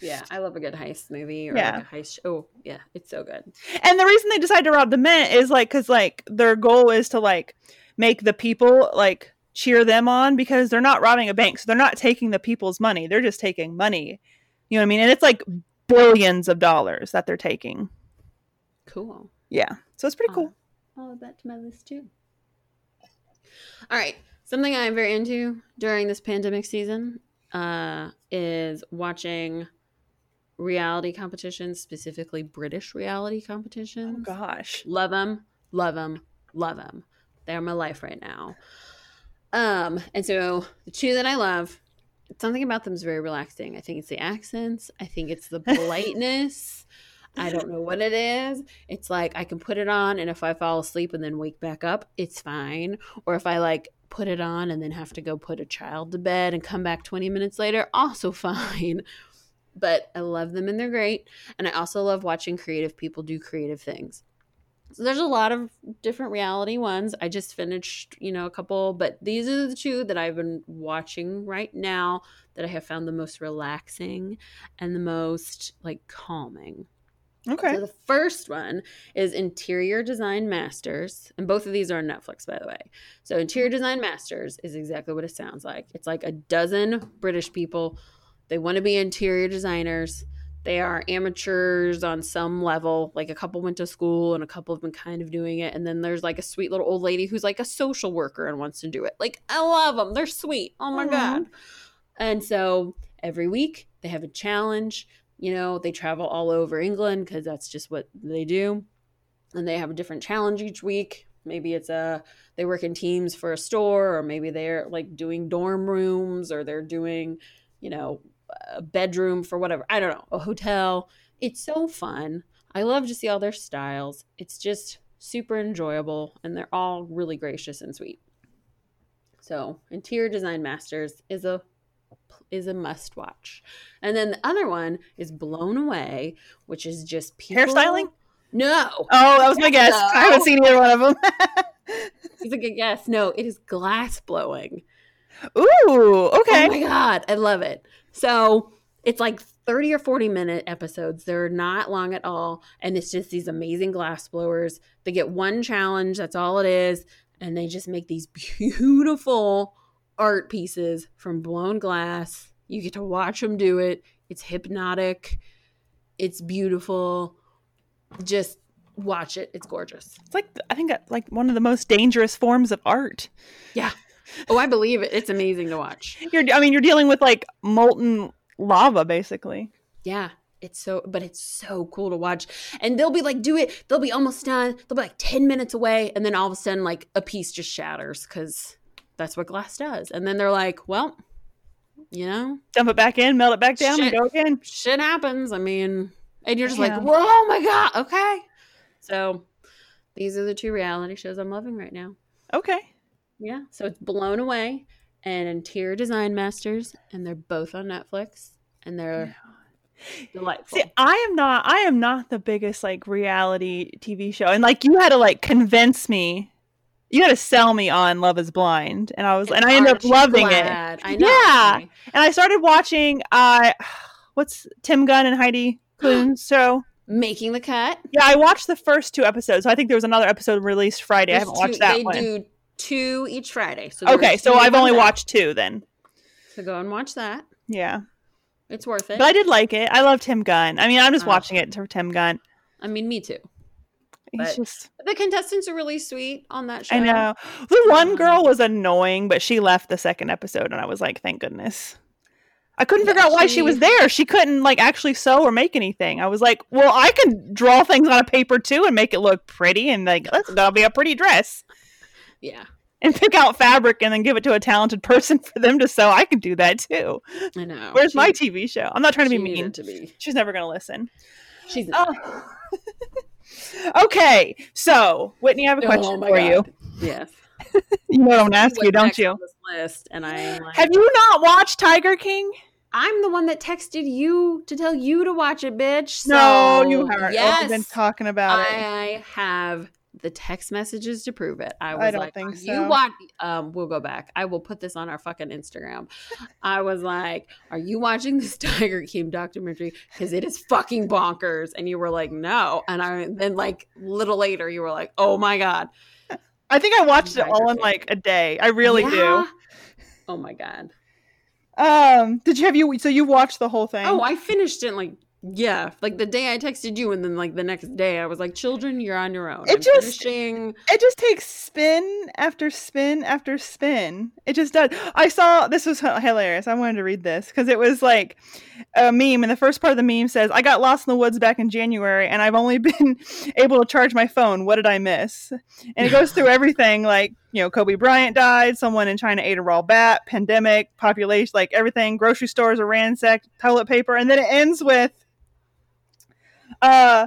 S2: yeah, I love a good heist movie or yeah. like a heist. Show. Oh, yeah, it's so good.
S1: And the reason they decide to rob the mint is like, cause like their goal is to like make the people like cheer them on because they're not robbing a bank, so they're not taking the people's money. They're just taking money. You know what I mean? And it's like billions of dollars that they're taking.
S2: Cool.
S1: Yeah. So it's pretty cool.
S2: I'll add that to my list too. All right. Something I'm very into during this pandemic season uh, is watching reality competitions, specifically British reality competitions.
S1: Oh, gosh.
S2: Love them, love them, love them. They're my life right now. Um, and so the two that I love, something about them is very relaxing. I think it's the accents. I think it's the [laughs] politeness. I don't know what it is. It's like I can put it on, and if I fall asleep and then wake back up, it's fine. Or if I like put it on and then have to go put a child to bed and come back 20 minutes later, also [laughs] fine. But I love them and they're great. And I also love watching creative people do creative things. So there's a lot of different reality ones. I just finished, you know, a couple, but these are the two that I've been watching right now that I have found the most relaxing and the most like calming.
S1: Okay.
S2: So the first one is Interior Design Masters, and both of these are on Netflix, by the way. So Interior mm-hmm. Design Masters is exactly what it sounds like. It's like a dozen British people. They want to be interior designers. they are amateurs on some level. Like a couple went to school and a couple have been kind of doing it. And then there's like a sweet little old lady who's like a social worker and wants to do it. Like, I love them. They're sweet. Oh my
S1: Aw.
S2: God. And so every week they have a challenge. You know, they travel all over England because that's just what they do. And they have a different challenge each week. Maybe it's a they work in teams for a store, or maybe they're like doing dorm rooms, or they're doing, you know, a bedroom for whatever. I don't know, a hotel. It's so fun. I love to see all their styles. It's just super enjoyable, and they're all really gracious and sweet. So, Interior Design Masters is a is a must watch. And then the other one is Blown Away, which is just people
S1: Hairstyling?
S2: No.
S1: Oh, that was my guess. I haven't seen either one of them. [laughs]
S2: It's a good guess. No, it is glass blowing.
S1: Ooh, okay.
S2: Oh my god, I love it. So it's like 30 or 40 minute episodes. They're not long at all. And it's just these amazing glass blowers. They get one challenge, that's all it is. And they just make these [laughs] beautiful art pieces from blown glass. You get to watch them do it. It's hypnotic. It's beautiful. Just watch it. It's gorgeous.
S1: It's like I think uh, like one of the most dangerous forms of art.
S2: Yeah. Oh, I believe it. It's amazing to watch.
S1: You're I mean you're dealing with like molten lava basically.
S2: Yeah. It's so, but it's so cool to watch. And they'll be like, do it. They'll be almost done. They'll be like 10 minutes away. And then all of a sudden, like a piece just shatters because that's what glass does. And then they're like, well, you know,
S1: Dump it back in, melt it back down,
S2: Shit.
S1: and go again.
S2: shit happens. I mean, and you're just
S1: Yeah.
S2: like, whoa, oh my God. Okay. So these are the two reality shows I'm loving right now.
S1: Okay.
S2: Yeah. So it's Blown Away and Interior Design Masters. And they're both on Netflix. And they're delightful.
S1: See, I am not I am not the biggest like reality TV show. And like you had to like convince me. You had to sell me on Love is Blind. And I was and I ended up loving
S2: glad?
S1: it.
S2: I know.
S1: Yeah. And I started watching uh [sighs] what's Tim Gunn and Heidi Klum's [gasps] show?
S2: Making the cut.
S1: Yeah, I watched the first two episodes. So I think there was another episode released Friday. I haven't watched
S2: two-
S1: that
S2: they
S1: one.
S2: do two each Friday. So
S1: Okay, so I've only
S2: on
S1: watched two then.
S2: So go and watch that.
S1: Yeah.
S2: It's worth it.
S1: But I did like it. I love Tim Gunn. I mean, I'm just
S2: Oh.
S1: watching it for Tim Gunn.
S2: I mean, me too. But-
S1: just
S2: The contestants are really sweet on that show.
S1: I know. The one
S2: Um,
S1: girl was annoying, but she left the second episode and I was like, thank goodness. I couldn't
S2: Yeah,
S1: figure out why she...
S2: she-
S1: was there. She couldn't like actually sew or make anything. I was like, well, I can draw things on a paper too and make it look pretty and like that's gonna be a pretty dress.
S2: Yeah,
S1: And pick out fabric and then give it to a talented [laughs] person for them to sew. I can do that too.
S2: I know.
S1: Where's
S2: She-
S1: my TV show? I'm not trying to be mean.
S2: To be.
S1: She's never gonna listen.
S2: She's.
S1: Oh. [laughs] okay, so Whitney, I have a oh question
S2: Oh
S1: for
S2: God.
S1: you.
S2: Yes. [laughs]
S1: You know what I'm gonna ask you, don't you?
S2: this list, and I like,
S1: Have you not watched Tiger King?
S2: I'm the one that texted you to tell you to watch it, bitch.
S1: no, you haven't.
S2: Yes,
S1: I've been talking about it.
S2: I have the text messages to prove it. I was
S1: I don't
S2: like,
S1: think so.
S2: You watch? Um, we'll go back. I will put this on our fucking Instagram. [laughs] I was like, "Are you watching this [laughs] Tiger King documentary? Because it is fucking bonkers." And you were like, "No." And I then like little later, you were like, "Oh my god,
S1: I think I watched it all in like a day. I really
S2: Yeah? Oh my god.
S1: Um, did you have you? So you watched the whole thing?
S2: Oh, I finished it in, like yeah, like the day I texted you, and then like the next day, I was like, "Children, you're on your own."
S1: It
S2: I'm
S1: just-
S2: finishing.
S1: it just takes spin after spin after spin. It just does. I saw this was hilarious. I wanted to read this because it was like a meme, and the first part of the meme says, "I got lost in the woods back in January, and I've only [laughs] been able to charge my phone. What did I miss?" And it goes through [laughs] everything, like you know, Kobe Bryant died, someone in China ate a raw bat, pandemic, population, like everything. Grocery stores are ransacked, toilet paper, and then it ends with, uh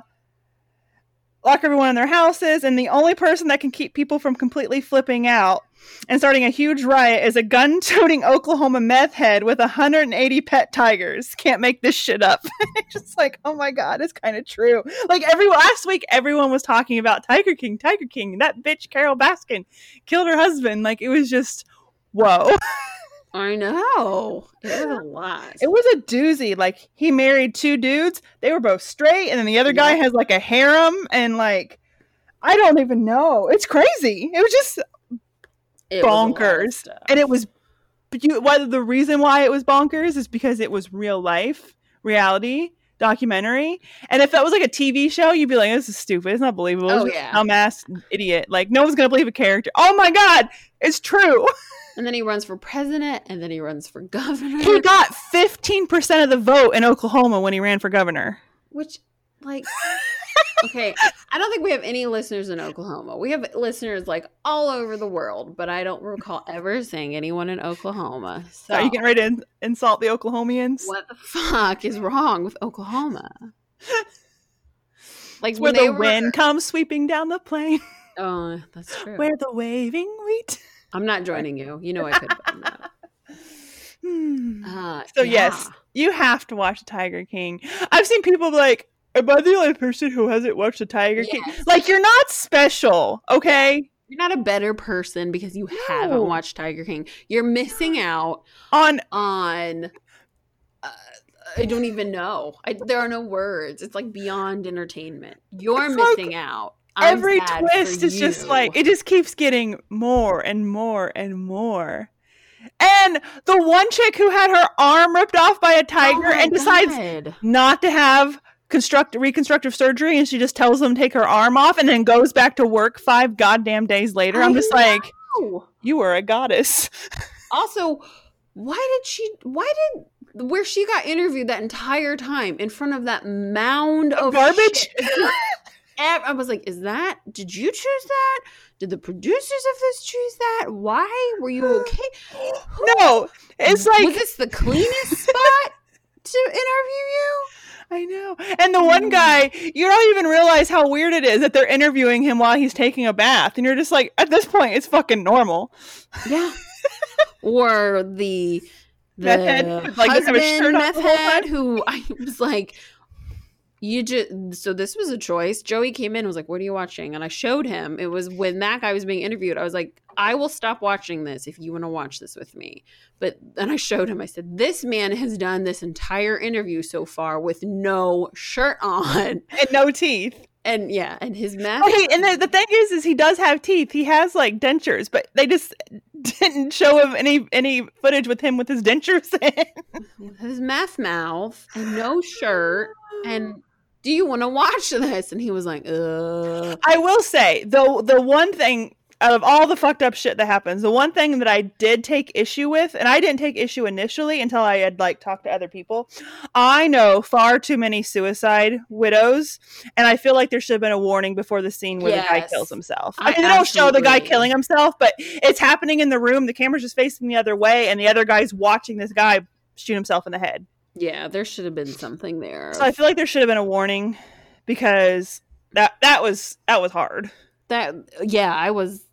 S1: lock everyone in their houses, and the only person that can keep people from completely flipping out and starting a huge riot is a gun toting [laughs] Oklahoma meth head with 180 pet tigers. Can't make this shit up. [laughs] Just like, oh my god, it's kind of true. Like every last week, everyone was talking about Tiger King, Tiger King. That bitch Carole Baskin killed her husband. Like it was just, whoa. [laughs]
S2: I know it was a [laughs] lot.
S1: It was a doozy. Like he married two dudes. They were both straight, and then the other guy has like a harem, and like I don't even know. It's crazy. It was just
S2: It was a lot of
S1: bonkers.
S2: stuff.
S1: and it was. But you, whether the reason why it was bonkers is because it was real life reality. documentary. And if that was like a TV show, you'd be like, "This is stupid. It's not believable.
S2: Oh, yeah.
S1: dumbass idiot. Like no one's gonna believe a character. Oh my god, it's true. [laughs]
S2: And then he runs for president, and then he runs for [laughs] governor.
S1: He got fifteen percent of the vote in Oklahoma when he ran for governor.
S2: Which, like, okay, I don't think we have any listeners in Oklahoma. We have listeners like all over the world, but I don't recall ever seeing anyone in Oklahoma. So,
S1: Are you getting ready to in- insult the Oklahomians?
S2: what the fuck is wrong with Oklahoma? [laughs] Like
S1: where the
S2: were-
S1: wind comes sweeping down the plain,
S2: Oh, that's [laughs] true.
S1: where the waving wheat.
S2: I'm not joining you. You know I could. have that. [laughs]
S1: Hmm.
S2: Uh,
S1: So
S2: yeah.
S1: yes, you have to watch Tiger King. I've seen people be like, "Am I the only person who hasn't watched the Tiger King?" Like you're not special, okay?
S2: You're not a better person because you
S1: No.
S2: haven't watched Tiger King. You're missing [gasps] out
S1: On
S2: on. Uh, I don't even know. I, there are no words. It's like beyond entertainment. You're
S1: It's like
S2: missing out. I'm
S1: every twist is just like it just keeps getting more and more and more. And the one chick who had her arm ripped off by a
S2: Oh
S1: tiger
S2: my
S1: and decides
S2: God.
S1: not to have construct reconstructive surgery and she just tells them to take her arm off and then goes back to work five goddamn days later. I'm
S2: I
S1: just like, you were a goddess.
S2: Also, why did she? Why did where she got interviewed that entire time in front of that mound of
S1: Garbage? [laughs]
S2: Ev- I was like, "Is that? Did you choose that? Did the producers of this choose that? Why were you [gasps] okay?
S1: no, it's like was
S2: this the cleanest spot to interview you?
S1: I know. And the one hmm. guy, you don't even realize how weird it is that they're interviewing him while he's taking a bath. And you're just like, at this point, it's fucking normal.
S2: Yeah. or the [laughs] the
S1: Meth head, like, doesn't have his
S2: husband meth head who I was like, you just so this was a choice. Joey came in and was like, "What are you watching?" And I showed him. It was when that guy was being interviewed. I was like, "I will stop watching this if you want to watch this with me." But then I showed him. I said, "This man has done this entire interview so far with no shirt on." [laughs]
S1: And no teeth.
S2: And yeah, and his.
S1: Oh, he, and the, the thing is, is he does have teeth. He has like dentures, but they just [laughs] didn't show him any any footage with him with his dentures in.
S2: his meth mouth and no shirt and do you want to watch this and he was like uh
S1: I will say, though, the one thing out of all the fucked up shit that happens, the one thing that I did take issue with, and I didn't take issue initially until I had like talked to other people. I know far too many suicide widows, and I feel like there should have been a warning before the scene where the guy kills himself.
S2: I
S1: I mean, they don't show the guy killing himself, but it's happening in the room. The camera's just facing the other way, and the other guy's watching this guy shoot himself in the head.
S2: Yeah there should have been something there
S1: So I feel like there should have been a warning because that that was that was hard.
S2: that yeah i was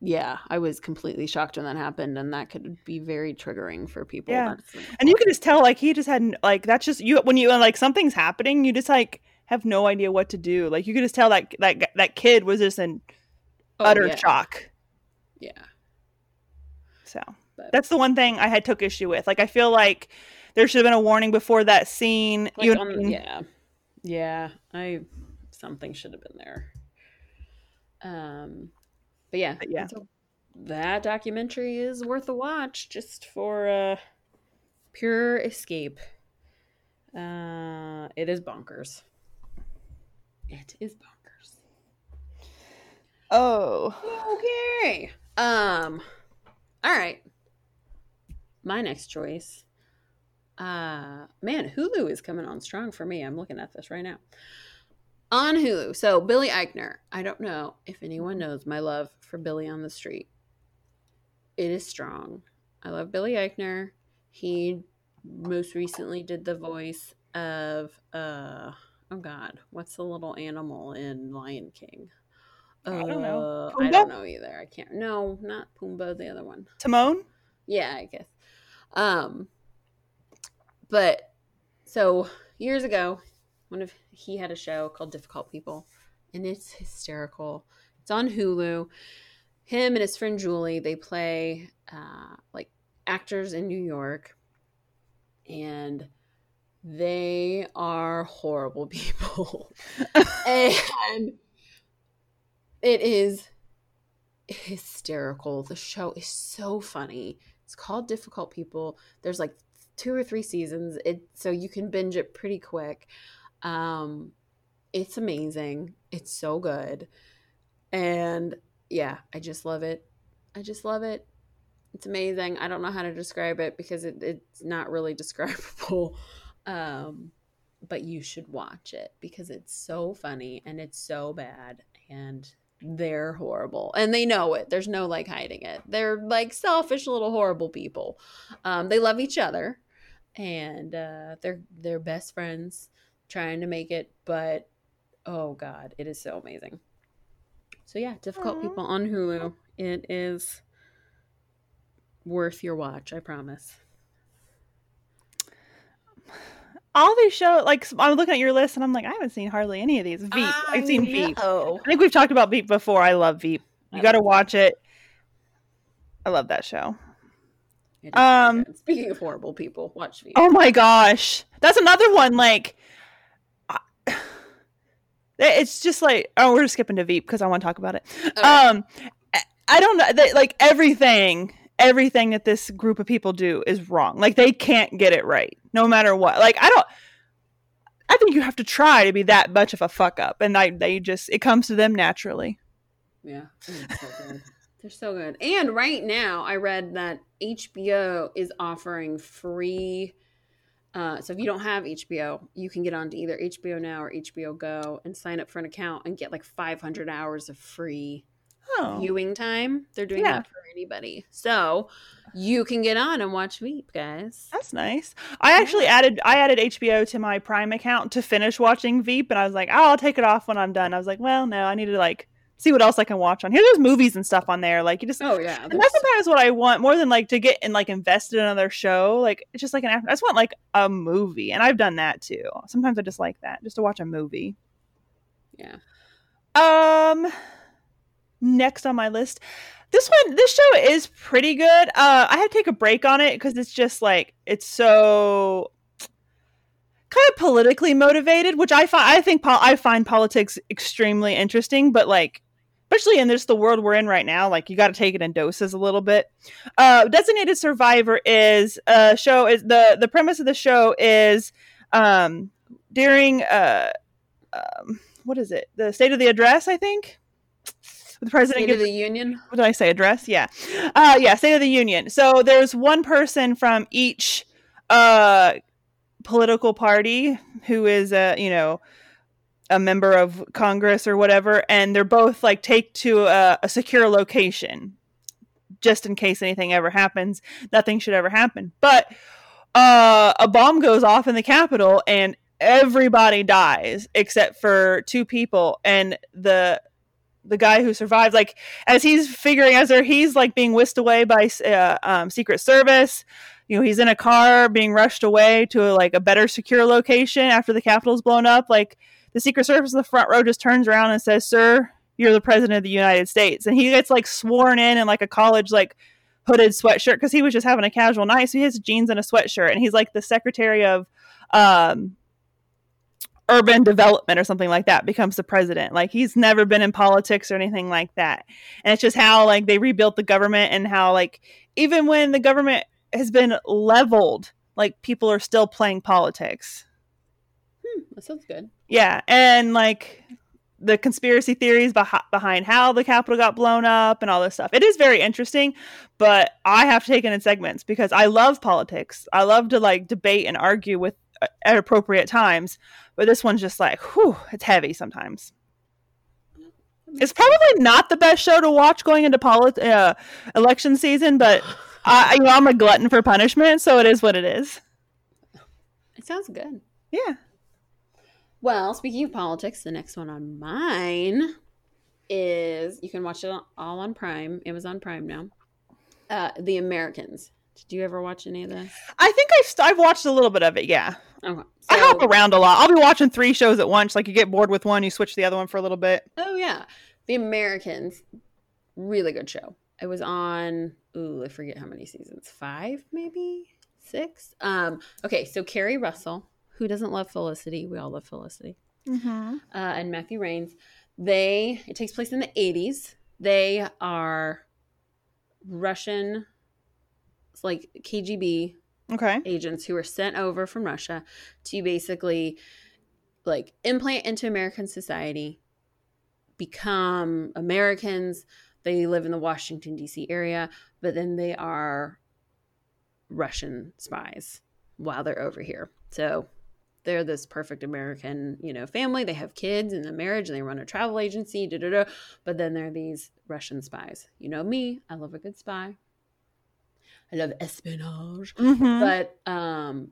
S2: yeah i was completely shocked when that happened and that could be very triggering for people
S1: Yeah. And you could just tell, like, he just had, like, that's just you when you like something's happening, you just like have no idea what to do. Like, you could just tell that that that kid was just in
S2: Oh,
S1: utter
S2: yeah.
S1: shock.
S2: yeah
S1: So
S2: But-
S1: that's the one thing I had took issue with. Like, I feel like there should have been a warning before that scene.
S2: Like
S1: you
S2: on- yeah. Yeah i something should have been there. Um but yeah
S1: But yeah.
S2: that documentary is worth a watch just for uh pure escape. Uh it is bonkers. It is bonkers.
S1: Oh,
S2: okay. Um all right. My next choice uh man hulu is coming on strong for me i'm looking at this right now on hulu so billy eichner i don't know if anyone knows my love for billy on the street it is strong i love billy eichner he most recently did the voice of uh oh god what's the little animal in lion king
S1: I don't know.
S2: Uh, I don't know either. I can't. No, not Pumbaa. The other one.
S1: Timon.
S2: Yeah, I guess. Um, but so years ago, one of he had a show called Difficult People, and it's hysterical. It's on Hulu. Him and his friend Julie they play uh, like actors in New York, and they are horrible [laughs] people, and it is hysterical. The show is so funny. It's called Difficult People. There's like two or three seasons. It so you can binge it pretty quick. Um, it's amazing. It's so good, and yeah, I just love it. I just love it. It's amazing. I don't know how to describe it because it, it's not really [laughs] describable. Um, but you should watch it because it's so funny and it's so bad and they're horrible and they know it there's no like hiding it. They're like selfish little horrible people. Um, they love each other and uh, they're they're best friends trying to make it but oh god it is so amazing. So yeah difficult
S1: Aww.
S2: people on hulu. It is worth your watch i promise
S1: all these shows like i'm looking at your list and i'm like i haven't seen hardly any of these. Veep. I've seen veep.
S2: Oh,
S1: i think we've talked about veep before. I love veep. You got to watch it. I love that show.
S2: It is very
S1: Um,
S2: speaking of horrible people, watch Veep.
S1: oh my gosh. That's another one like I- [sighs] it's just like oh we're just skipping to veep because i want to talk about it.
S2: Okay.
S1: um I- i don't know they, like everything everything that this group of people do is wrong like they can't get it right no matter what like i don't i think you have to try to be that much of a fuck up and I, they just it comes to them naturally
S2: Yeah, they're so good. They're so good. And right now, I read that HBO is offering free. Uh, so if you don't have HBO, you can get onto either HBO Now or HBO Go and sign up for an account and get like 500 hours of free
S1: oh
S2: viewing time. They're doing
S1: Yeah.
S2: that for anybody, so you can get on and watch Veep, guys.
S1: that's nice i actually added i added hbo to my prime account to finish watching veep and i was like oh i'll take it off when i'm done i was like well no i need to like see what else i can watch on here there's movies and stuff on there like you just
S2: Oh yeah,
S1: And that's sometimes what I want more than like to get and like invested in another show. Like it's just like an I just want like a movie, and I've done that too. Sometimes I just like that, just to watch a movie.
S2: yeah.
S1: Um, next on my list, this one, this show is pretty good. Uh, I had to take a break on it because it's just like it's so kind of politically motivated, which I find I think pol- I find politics extremely interesting, but like especially in this the world we're in right now, like you got to take it in doses a little bit. Uh, Designated Survivor is a show. Is the the premise of the show is um, during uh, um, what is it? The State of the Address, I think. The president
S2: State
S1: gives
S2: of the Union.
S1: what did I say? Address? Yeah. Uh yeah, State of the Union. So there's one person from each uh political party who is a, you know, a member of Congress or whatever, and they're both like take to a, a secure location just in case anything ever happens. Nothing should ever happen. But uh a bomb goes off in the Capitol and everybody dies except for two people and the the guy who survived like as he's figuring as there he's like being whisked away by uh, um, secret service. You know he's in a car being rushed away to a, like a better secure location after the capitol's blown up. Like the secret service in the front row just turns around and says sir you're the president of the united states. And he gets like sworn in in like a college like hooded sweatshirt because he was just having a casual night. So he has jeans and a sweatshirt and he's like the secretary of um urban development or something like that becomes the president. Like he's never been in politics or anything like that. And it's just how like they rebuilt the government and how like even when the government has been leveled like people are still playing politics.
S2: Hmm, that sounds good.
S1: yeah and like the conspiracy theories beh- behind how the capitol got blown up and all this stuff. It is very interesting but i have to take it in segments because i love politics. I love to like debate and argue with at appropriate times but this one's just like whew it's heavy sometimes it's probably not the best show to watch going into polit- uh, election season but [laughs] I, you know, i'm a glutton for punishment so it is what it is
S2: It sounds good.
S1: yeah
S2: Well, speaking of politics, the next one on mine is you can watch it all on Prime, Amazon Prime now. Uh, the Americans. Did you ever watch any of this?
S1: i think I've, st- I've watched a little bit of it yeah
S2: Okay.
S1: I hop around a lot. I'll be watching three shows at once. Like you get bored with one, you switch to the other one for a little bit.
S2: Oh yeah, The Americans, really good show. It was on. Ooh, I forget how many seasons. Five, maybe six. Um. Okay, so Keri Russell, who doesn't love Felicity? We all love Felicity.
S1: Mm-hmm.
S2: Uh, and Matthew Rains. They. It takes place in the eighties. They are Russian. It's like KGB
S1: Okay.
S2: agents who were sent over from Russia to basically like implant into American society, become Americans. They live in the Washington D.C. area, but then they are Russian spies while they're over here. So they're this perfect American, you know, family. They have kids and a marriage, and they run a travel agency. Da, da, da. But then they're these Russian spies. You know me. I love a good spy. I love espionage.
S1: Mm-hmm.
S2: But um,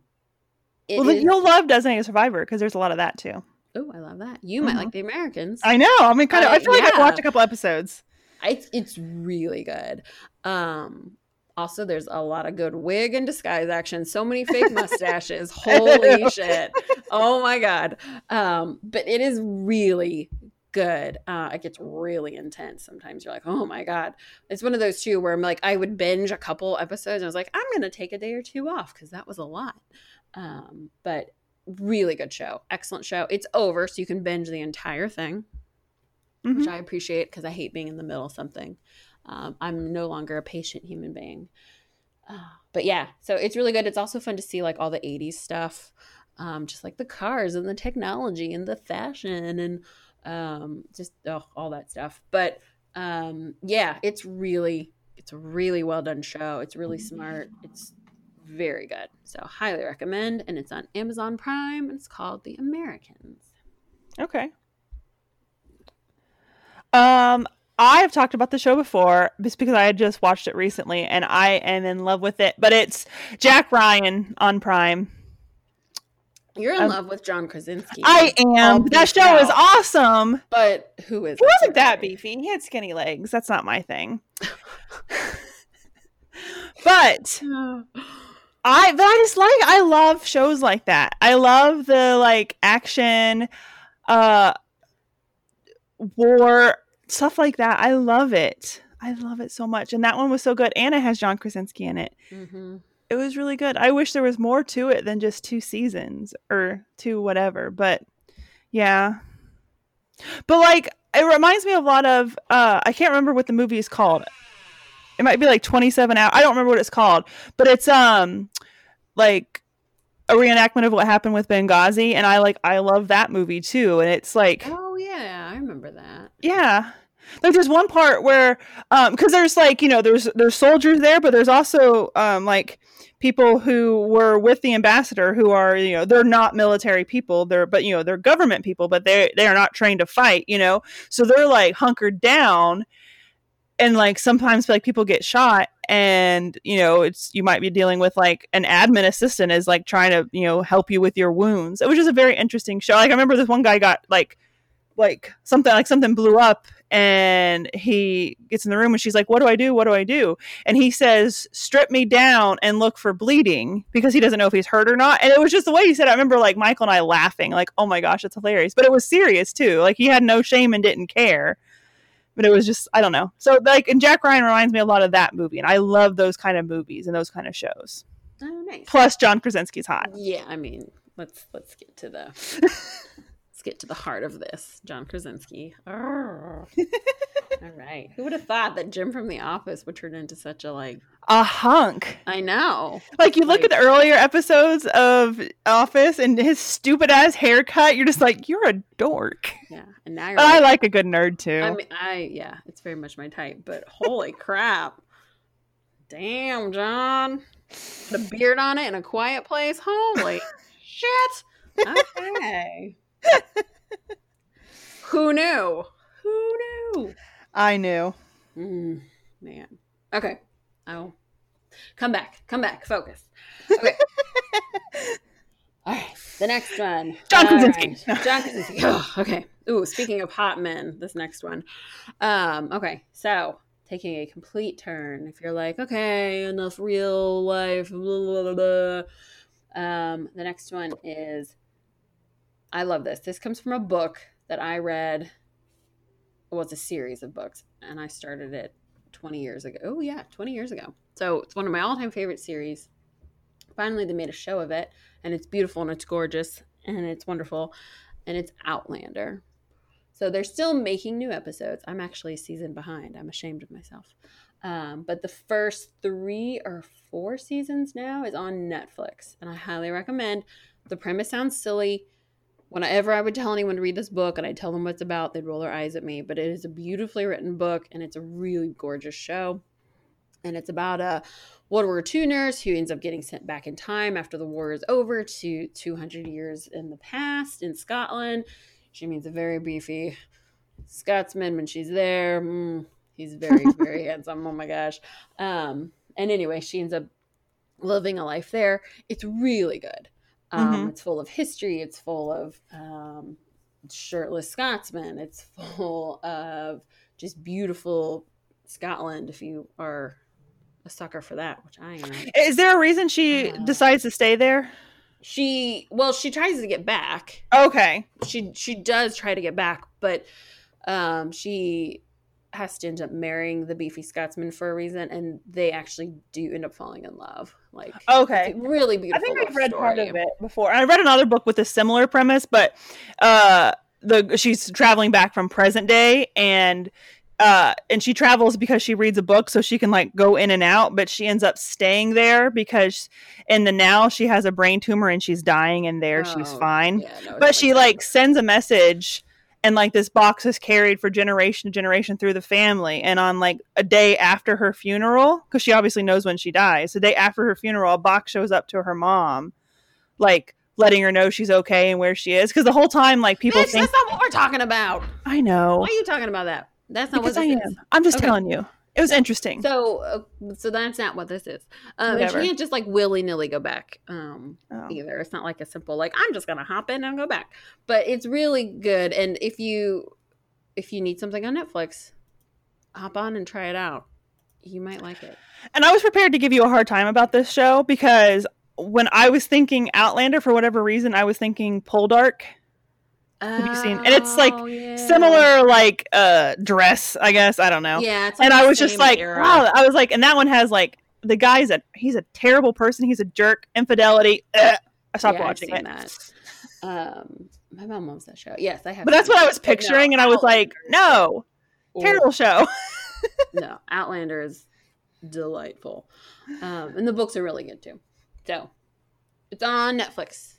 S1: well,
S2: is-
S1: you'll love Designated Survivor because there's a lot of that too.
S2: Oh, I love that. You might
S1: Mhm.
S2: like the Americans.
S1: I know. I mean, kind of. I
S2: Uh,
S1: feel like I've watched a couple episodes.
S2: It's it's really good. Um also there's a lot of good wig and disguise action. So many fake [laughs] mustaches. Holy shit. Oh my god. Um but it is really good. Uh it gets really intense. Sometimes you're like, "Oh my god." It's one of those too where I'm like I would binge a couple episodes and I was like, "I'm going to take a day or two off cuz that was a lot." Um but really good show. Excellent show. It's over so you can binge the entire thing
S1: Mhm.
S2: which I appreciate because I hate being in the middle of something. Um, I'm no longer a patient human being. Uh, but yeah, so it's really good. It's also fun to see like all the 80s stuff, um, just like the cars and the technology and the fashion and um, just oh, all that stuff. But um, yeah, it's really, it's a really well done show. It's really smart. It's very good. So highly recommend. And it's on Amazon Prime and it's called The Americans.
S1: Okay. Um, I've talked about the show before just because I had just watched it recently and I am in love with it. But it's Jack Ryan on Prime.
S2: You're in
S1: Um,
S2: love with John Krasinski.
S1: I am. That show is awesome.
S2: But who is?
S1: He wasn't that beefy. He had skinny legs. That's not my thing. [laughs] but I but I just like I love shows like that. I love the like action uh war stuff like that. I love it. I love it so much. And that one was so good. And it has John Krasinski in it.
S2: hmm
S1: It was really good. I wish there was more to it than just two seasons or two whatever. But yeah. But like it reminds me of a lot of uh I can't remember what the movie is called. It might be like 27 hours. I don't remember what it's called, but it's um like a reenactment of what happened with Benghazi and I like I love that movie too and it's like
S2: Oh yeah, I remember that.
S1: yeah. Like there's one part where um cuz there's like, you know, there's there's soldiers there but there's also um like people who were with the ambassador who are, you know, they're not military people, they're but you know, they're government people but they they are not trained to fight, you know. So they're like hunkered down and like sometimes like people get shot and you know it's you might be dealing with like an admin assistant is like trying to you know help you with your wounds it was just a very interesting show like i remember this one guy got like like something like something blew up and he gets in the room and she's like what do i do what do i do and he says strip me down and look for bleeding because he doesn't know if he's hurt or not and it was just the way he said it. i remember like michael and i laughing like oh my gosh it's hilarious but it was serious too like he had no shame and didn't care but it was just I don't know. So like and Jack Ryan reminds me a lot of that movie, and I love those kind of movies and those kind of shows.
S2: Oh nice.
S1: Plus, John Krasinski's hot.
S2: Yeah, I mean, let's let's get to the [laughs] let's get to the heart of this. John Krasinski. [laughs] All right. Who would have thought that Jim from The Office would turn into such a like?
S1: A hunk.
S2: I know.
S1: Like you look
S2: Like-
S1: at the earlier episodes of Office and his stupid ass haircut, you're just like, you're a dork.
S2: Yeah, and now you're.
S1: But I
S2: like,
S1: like a good nerd too.
S2: I mean, I yeah, it's very much my type. But holy [laughs] crap! Damn, John, the beard on it in a quiet place. Holy [laughs] shit! Okay. Who knew? Who knew?
S1: I knew.
S2: Mm, man. Okay. I'll come back. Come back. Focus. Okay. [laughs] All right. The next one.
S1: John
S2: All
S1: Krasinski.
S2: right. John Krasinski. [laughs] Oh, okay. Ooh, speaking of hot men, this next one. Um, okay. So taking a complete turn. If you're like, okay, enough real life, blah, blah, blah, blah. Um, the next one is I love this. This comes from a book that I read. Well, it's a series of books, and I started it 20 years ago. Oh, yeah, 20 years ago. So it's one of my all time favorite series. Finally, they made a show of it, and it's beautiful and it's gorgeous and it's wonderful, and it's Outlander. So they're still making new episodes. I'm actually a season behind. I'm ashamed of myself. Um, but the first three or four seasons now is on Netflix, and I highly recommend. The premise sounds silly. Whenever I would tell anyone to read this book and I tell them what it's about, they'd roll their eyes at me. But it is a beautifully written book, and it's a really gorgeous show. And it's about a World War II nurse who ends up getting sent back in time after the war is over to 200 years in the past in Scotland. She meets a very beefy Scotsman when she's there. Mm, he's very, [laughs] very handsome. Oh my gosh. Um, and anyway, she ends up living a life there. It's really good. Um, mm-hmm. It's full of history. It's full of um, shirtless Scotsmen. It's [laughs] full of just beautiful Scotland. If you are a sucker for that, which I am.
S1: Is there a reason she uh, decides to stay there?
S2: She well, she tries to get back.
S1: Okay.
S2: She she does try to get back, but um she has to end up marrying the beefy Scotsman for a reason, and they actually do end up falling in love. Like,
S1: okay,
S2: really beautiful.
S1: I think I've read story. part of it before. I read another book with a similar premise, but uh, the she's traveling back from present day, and uh, and she travels because she reads a book so she can like go in and out but she ends up staying there because in the now she has a brain tumor and she's dying and there oh, she's fine yeah, no, but she like sends a message and like this box is carried for generation to generation through the family and on like a day after her funeral because she obviously knows when she dies the day after her funeral a box shows up to her mom like letting her know she's okay and where she is because the whole time like people
S2: Bitch,
S1: think
S2: that's not what we're talking about
S1: i know
S2: why are you talking about that that's not
S1: because
S2: what
S1: I am. I'm just okay. telling you. It was interesting.
S2: So, uh, so that's not what this is. Um, and she can't just like willy nilly go back um, oh. either. It's not like a simple like I'm just gonna hop in and go back. But it's really good. And if you if you need something on Netflix, hop on and try it out. You might like it.
S1: And I was prepared to give you a hard time about this show because when I was thinking Outlander, for whatever reason, I was thinking Poldark. Have you seen? And it's like oh, yeah. similar, like uh dress, I guess. I don't know.
S2: Yeah. Like
S1: and I was just like, era. wow. I was like, and that one has like the guy's a he's a terrible person. He's a jerk. Infidelity. Ugh. I stopped yeah, watching it.
S2: That. Um, my mom loves that show. Yes, I have.
S1: But that's what I was picturing, no, and I was like, no, or, terrible show. [laughs]
S2: no, Outlander is delightful, um, and the books are really good too. So it's on Netflix.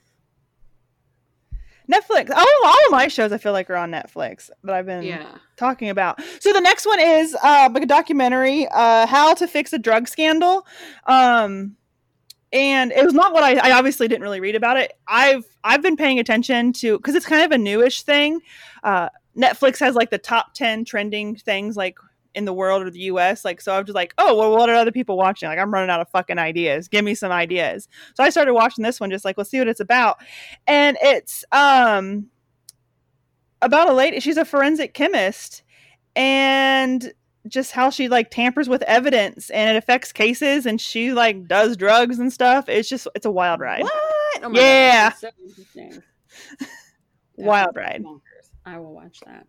S1: Netflix. Oh, all of my shows I feel like are on Netflix that I've been yeah. talking about. So the next one is uh, like a documentary, uh, "How to Fix a Drug Scandal," um, and it was not what I, I obviously didn't really read about it. I've I've been paying attention to because it's kind of a newish thing. Uh, Netflix has like the top ten trending things like in the world or the US. Like, so I'm just like, oh, well, what are other people watching? Like, I'm running out of fucking ideas. Give me some ideas. So I started watching this one, just like, let's see what it's about. And it's um about a lady. She's a forensic chemist, and just how she like tampers with evidence and it affects cases and she like does drugs and stuff. It's just it's a wild ride.
S2: What?
S1: Oh yeah. God, so [laughs] wild ride.
S2: I will watch that.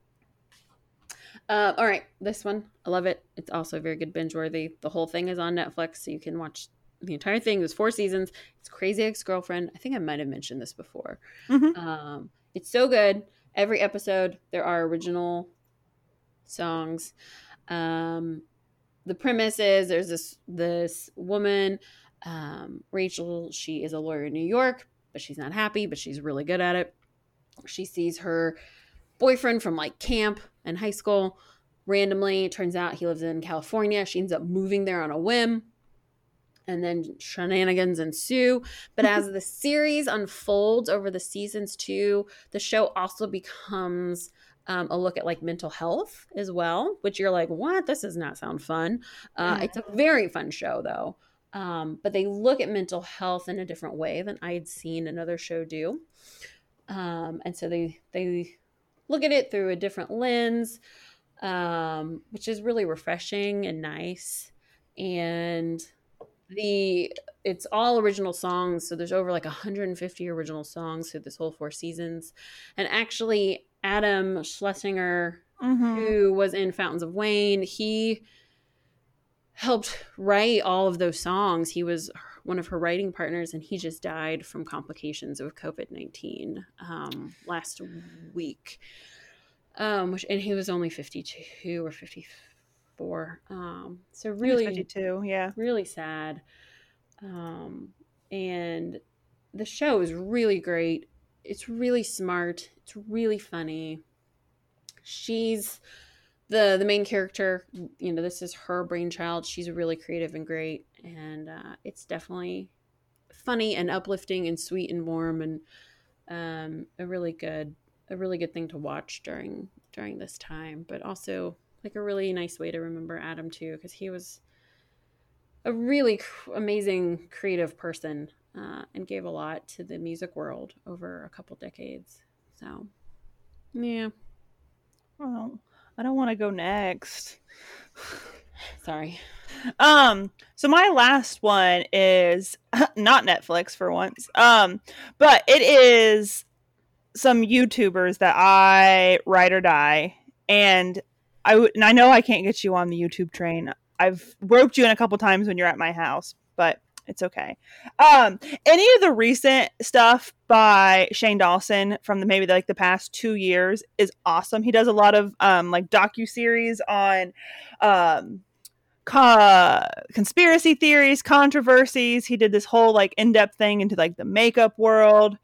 S2: Uh, all right, this one I love it. It's also very good binge worthy. The whole thing is on Netflix, so you can watch the entire thing. There's four seasons. It's Crazy Ex Girlfriend. I think I might have mentioned this before. Mm-hmm. Um, it's so good. Every episode there are original songs. Um, the premise is there's this this woman, um, Rachel. She is a lawyer in New York, but she's not happy. But she's really good at it. She sees her boyfriend from like camp and high school. Randomly, turns out he lives in California. She ends up moving there on a whim. And then shenanigans ensue. But as the [laughs] series unfolds over the seasons too, the show also becomes um, a look at like mental health as well, which you're like, what? This does not sound fun. Uh, it's a very fun show though. Um, but they look at mental health in a different way than I had seen another show do. Um, and so they they look at it through a different lens, um, which is really refreshing and nice. And the it's all original songs, so there's over like 150 original songs through this whole four seasons. And actually, Adam Schlesinger, mm-hmm. who was in Fountains of Wayne, he helped write all of those songs. He was one of her writing partners, and he just died from complications of COVID 19 um, last week. Um, which, and he was only 52 or 54. Um, so
S1: I think it's
S2: really,
S1: Veggie too. Yeah.
S2: really sad. Um, and the show is really great. It's really smart. It's really funny. She's the the main character. You know, this is her brainchild. She's really creative and great, and uh, it's definitely funny and uplifting and sweet and warm and um, a really good a really good thing to watch during during this time. But also like a really nice way to remember Adam too, because he was a really amazing creative person uh, and gave a lot to the music world over a couple decades. So, yeah,
S1: Oh, I don't want to go next. [sighs]
S2: sorry.
S1: Um, so my last one is [laughs] not Netflix for once. Um, but it is some YouTubers that I ride or die, and I would, and I know I can't get you on the YouTube train. I've roped you in a couple times when you're at my house, but it's okay. Um, any of the recent stuff by Shane Dawson from the maybe like the past two years is awesome. He does a lot of um like docu series on um co- conspiracy theories, controversies. He did this whole like in-depth thing into like the makeup world,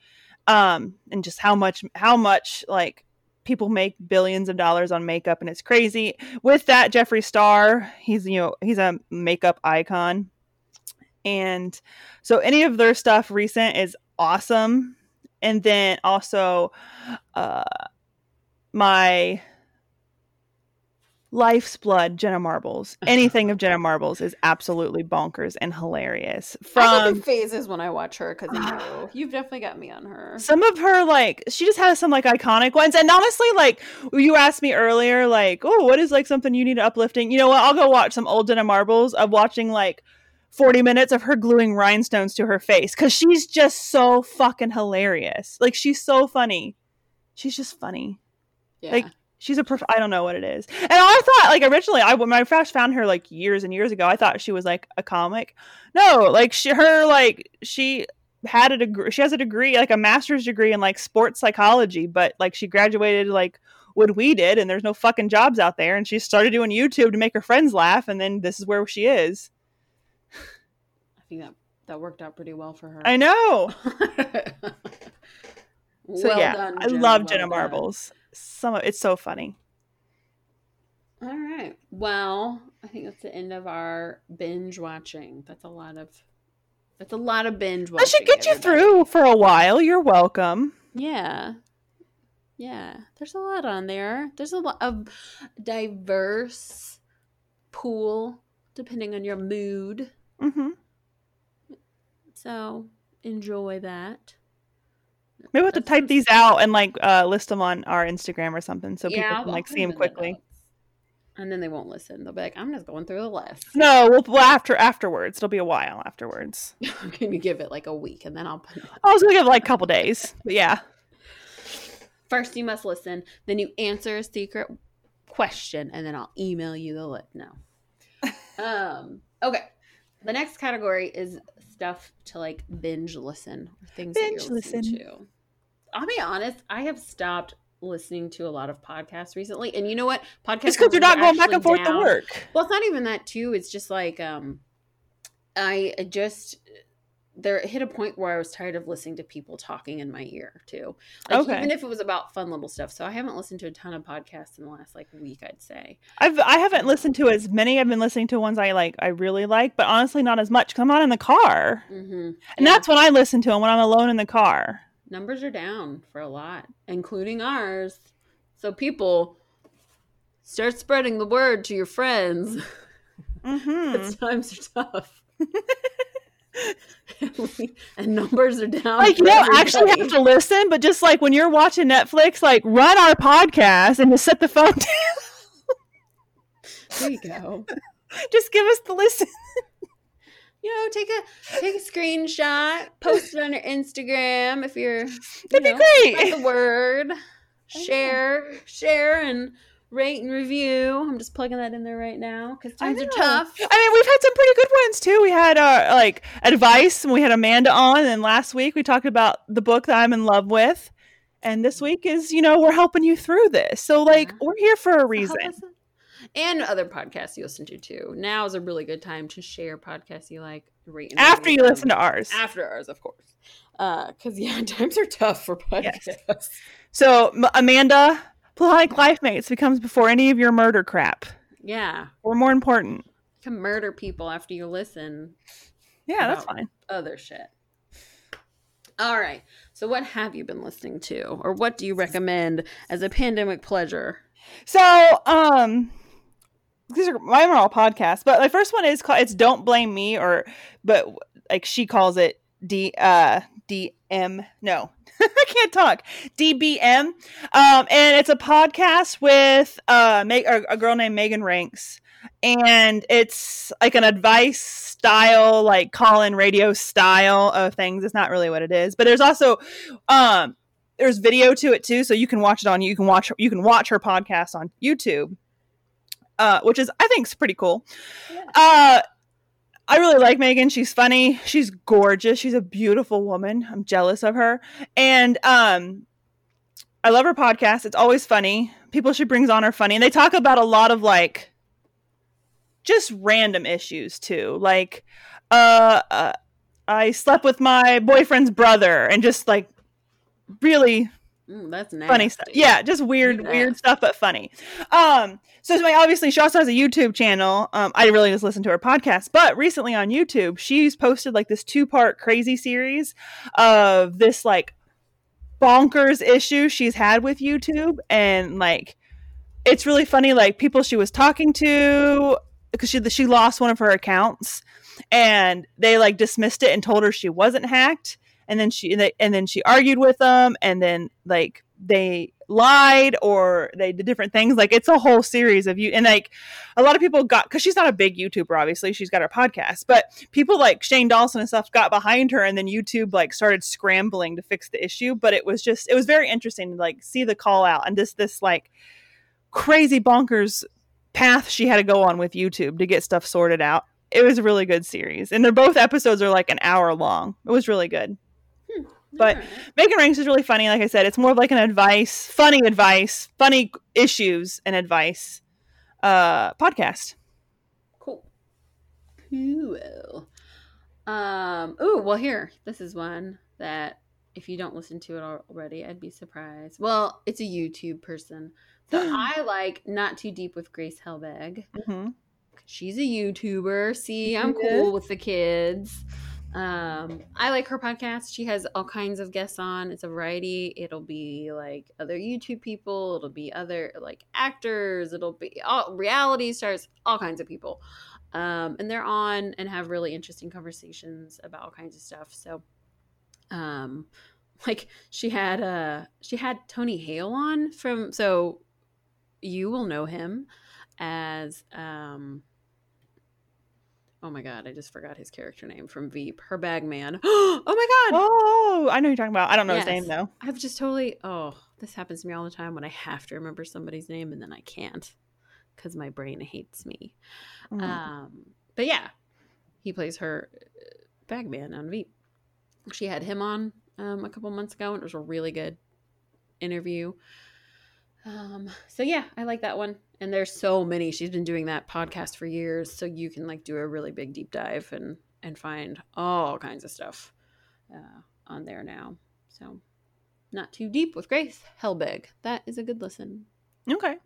S1: um, and just how much how much like people make billions of dollars on makeup, and it's crazy. With that, Jeffree Star, he's you know he's a makeup icon, and so any of their stuff recent is awesome. And then also, uh, my Life's Blood, Jenna Marbles. [laughs] Anything of Jenna Marbles is absolutely bonkers and hilarious. From
S2: phases when I watch her because you, [sighs] you've definitely got me on her.
S1: some of her, like, she just has some, like, iconic ones. And honestly, like, you asked me earlier, like, oh, what is, like, something you need uplifting? You know what? I'll go watch some old Jenna Marbles of watching, like, 40 minutes of her gluing rhinestones to her face because she's just so fucking hilarious. Like, she's so funny. She's just funny.
S2: Yeah.
S1: like, She's a prof- I don't know what it is. And I thought like originally I when I first found her like years and years ago, I thought she was like a comic. No, like she her like she had a degree she has a degree like a master's degree in like sports psychology, but like she graduated like what we did and there's no fucking jobs out there and she started doing YouTube to make her friends laugh and then this is where she is.
S2: I think that that worked out pretty well for her.
S1: I know. [laughs] So
S2: Well
S1: yeah,
S2: done,
S1: I love
S2: well
S1: Jenna
S2: done.
S1: Marbles. Some of it's so funny.
S2: All right. Well, I think that's the end of our binge watching. That's a lot of that's a lot of binge watching.
S1: That should get you through for a while. You're welcome.
S2: Yeah. Yeah. There's a lot on there. There's a lot of diverse pool depending on your mood.
S1: hmm
S2: So enjoy that.
S1: Maybe we'll have to type these out and like uh, list them on our Instagram or something so people
S2: I'll-
S1: can
S2: I'll
S1: like see them quickly.
S2: And then they won't listen. They'll be like, I'm just going through the list.
S1: No, we'll, we'll after afterwards. It'll be a while afterwards. [laughs]
S2: can you give it like a week and then I'll put it.
S1: I was gonna give it like a couple days, but yeah.
S2: First, you must listen. Then you answer a secret question, and then I'll email you the list. No. [laughs] um. Okay. The next category is stuff to like binge listen or things
S1: Binge
S2: that
S1: listen.
S2: to. I'll be honest. I have stopped listening to a lot of podcasts recently, and you know what? Podcasts
S1: because you're not going back and forth to work.
S2: Well, it's not even that too. It's just like um, I just there hit a point where I was tired of listening to people talking in my ear too. Like
S1: Okay.
S2: even if it was about fun little stuff. So I haven't listened to a ton of podcasts in the last like week. I'd say.
S1: I've I haven't listened to as many. I've been listening to ones I like, I really like, but honestly, not as much. Cause I'm not in the car,
S2: Mm-hmm.
S1: and that's when I listen to them when I'm alone in the car.
S2: numbers are down for a lot, including ours. So people start spreading the word to your friends. [laughs]
S1: hmm [laughs]
S2: times are tough. [laughs] [laughs] and numbers are down.
S1: Like you don't actually have to listen, but just like when you're watching Netflix, like run our podcast and just set the phone [laughs] down.
S2: There you go. [laughs]
S1: just give us the listen.
S2: you know, take a take a screenshot, post it on your Instagram if you're you
S1: That'd be great.
S2: the word, share, share, and rate and review. I'm just plugging that in there right now because times are tough.
S1: I mean, we've had some pretty good ones too. We had uh, like advice, and we had Amanda on, and last week we talked about the book that I'm in love with, and this week is you know we're helping you through this. So like
S2: Yeah.
S1: we're here for a reason.
S2: and other podcasts you listen to too. Now is a really good time to share podcasts you like. Rate
S1: after you listen to ours.
S2: After ours, of course. Uh because yeah, [laughs] times are tough for podcasts. Yes.
S1: So Amanda, Platonic Life Mates becomes before any of your murder crap.
S2: Yeah.
S1: Or more important.
S2: You can murder people after you listen.
S1: Yeah, that's fine.
S2: Other shit. All right. So, what have you been listening to, or what do you recommend as a pandemic pleasure?
S1: So, um, these are mine are all podcasts, but the first one is called it's "Don't Blame Me," or but like she calls it D uh DM. No, [laughs] I can't talk. DBM, um, and it's a podcast with uh a, a girl named Meghan Rienks, and it's like an advice style, like call in radio style of things. It's not really what it is, but there's also um there's video to it too, so you can watch it on you can watch you can watch her podcast on YouTube, uh, which is I think is pretty cool. Yeah. Uh, I really like Megan. She's funny. She's gorgeous. She's a beautiful woman. I'm jealous of her, and um, I love her podcast. It's always funny. People she brings on are funny, and they talk about a lot of like just random issues too, like uh, uh I slept with my boyfriend's brother, and just like really
S2: Mm, that's nasty.
S1: funny stuff. Yeah, just weird, yeah. weird stuff, but funny. Um, so obviously she also has a YouTube channel. Um, I really just listen to her podcast, but recently on YouTube, she's posted like this two part crazy series of this like bonkers issue she's had with YouTube, and like it's really funny. Like people she was talking to because she she lost one of her accounts, and they like dismissed it and told her she wasn't hacked and then she and then she argued with them and then like they lied or they did different things. Like it's a whole series of you and like a lot of people got because she's not a big youtuber obviously. She's got her podcast. But people like shane dawson and stuff got behind her and then youtube like started scrambling to fix the issue. But it was just it was very interesting to like see the call out and just this like crazy bonkers path she had to go on with youtube to get stuff sorted out. It was a really good series. And they're both episodes are like an hour long. It was really good but right. Meghan Rienks is really funny. Like I said, it's more of like an advice, funny advice, funny issues and advice uh, podcast.
S2: Cool. Cool. Um. Oh, well, here. This is one that if you don't listen to it already, I'd be surprised. Well, it's a YouTube person. So [gasps] I like Not Too Deep with Grace Helbig. Mm-hmm. She's a YouTuber. See, I'm cool with the kids. Um, I like her podcast. She has all kinds of guests on. It's a variety. It'll be like other YouTube people. It'll be other like actors. It'll be all reality stars. All kinds of people. Um, and they're on and have really interesting conversations about all kinds of stuff. So, um, [laughs] like she had uh she had Tony Hale on from so you will know him as um Oh my god, I just forgot his character name from Veep. Her bag man. [gasps] oh my god.
S1: Oh, I know you're talking about. I don't know yes. his name though.
S2: I've just totally. Oh, this happens to me all the time when I have to remember somebody's name and then I can't because my brain hates me. Mm. Um, but yeah, he plays her uh, bag man on Veep. She had him on um, a couple months ago, and it was a really good interview. Um, so yeah, I like that one. And there's so many. She's been doing that podcast for years, so you can like do a really big deep dive and and find all kinds of stuff uh, on there now. So not too deep with Grace Helbig. That is a good listen.
S1: Okay.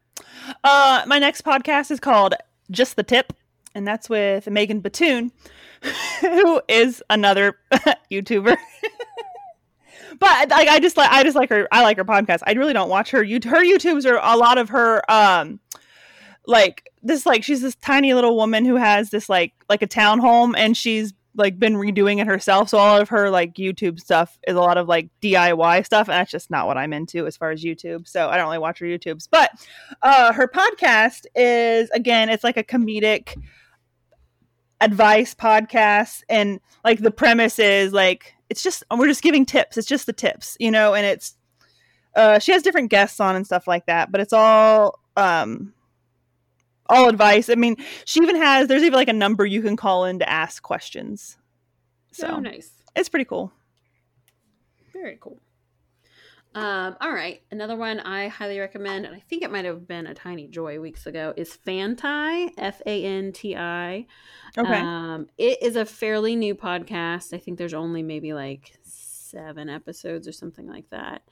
S1: Uh, my next podcast is called Just the Tip, and that's with Megan Batoon, [laughs] who is another [laughs] YouTuber. [laughs] but like I just like I just like her. I like her podcast. I really don't watch her. You her YouTubes are a lot of her. Um, like this like she's this tiny little woman who has this like like a townhome and she's like been redoing it herself. So all of her like YouTube stuff is a lot of like DIY stuff, and that's just not what I'm into as far as YouTube. So I don't really watch her YouTubes. But uh her podcast is again, it's like a comedic advice podcast and like the premise is like it's just we're just giving tips. It's just the tips, you know, and it's uh she has different guests on and stuff like that, but it's all um all advice. I mean, she even has there's even like a number you can call in to ask questions. So
S2: oh, nice.
S1: It's pretty cool.
S2: Very cool. Um, all right, another one I highly recommend, and I think it might have been a tiny joy weeks ago, is Fanti, F A N T I.
S1: Okay.
S2: Um, it is a fairly new podcast. I think there's only maybe like seven episodes or something like that.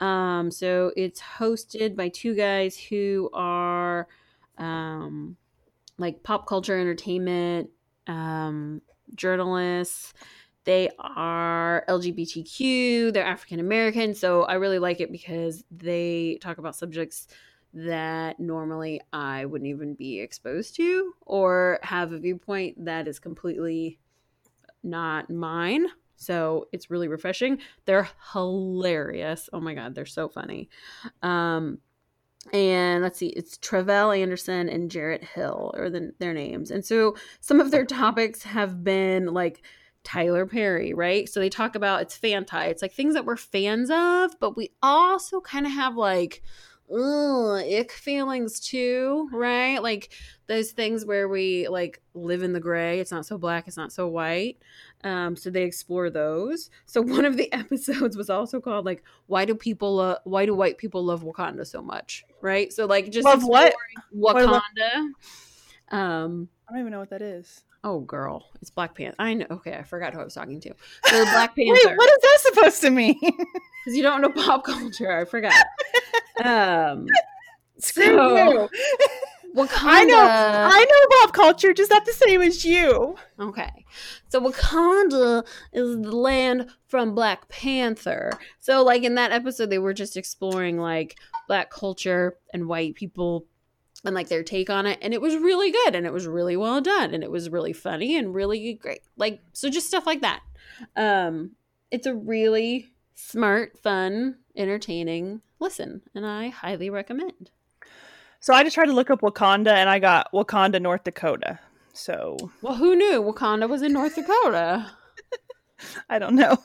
S2: Um, so it's hosted by two guys who are um, like pop culture entertainment um, journalists. They are LGBTQ, they're African American. So I really like it because they talk about subjects that normally I wouldn't even be exposed to or have a viewpoint that is completely not mine. So it's really refreshing. They're hilarious. Oh my god, they're so funny. Um and let's see, it's Tre'vell Anderson and Jarrett Hill are the, their names. And so some of their topics have been like Tyler Perry, right? So they talk about it's fanti. It's like things that we're fans of, but we also kind of have like ugh, ick feelings too, right? Like those things where we like live in the gray. It's not so black, it's not so white. Um, so they explore those. So [laughs] one of the [laughs] episodes was also called like, "Why do people? Uh, why do white people love Wakanda so much?" Right. So like just
S1: Love what?
S2: Wakanda. Um.
S1: I don't even know what that is.
S2: Oh, girl, it's Black Panther. I know. Okay, I forgot who I was talking to. [laughs] So Black Panther.
S1: Wait, what is that supposed to mean? [laughs]
S2: Because you don't know pop culture. I forgot. [laughs] Um.
S1: Screw
S2: So,
S1: you.
S2: Wakanda.
S1: I know, I know pop culture, just not the same as you.
S2: Okay. So Wakanda is the land from Black Panther. So like in that episode they were just exploring like black culture and white people and like their take on it and it was really good and it was really well done and it was really funny and really great. Like so just stuff like that. Um it's a really smart, fun, entertaining listen and I highly recommend.
S1: So I just tried to look up Wakanda, and I got Wakanda, North Dakota. So
S2: Well, who knew Wakanda was in North Dakota? [laughs]
S1: I don't know.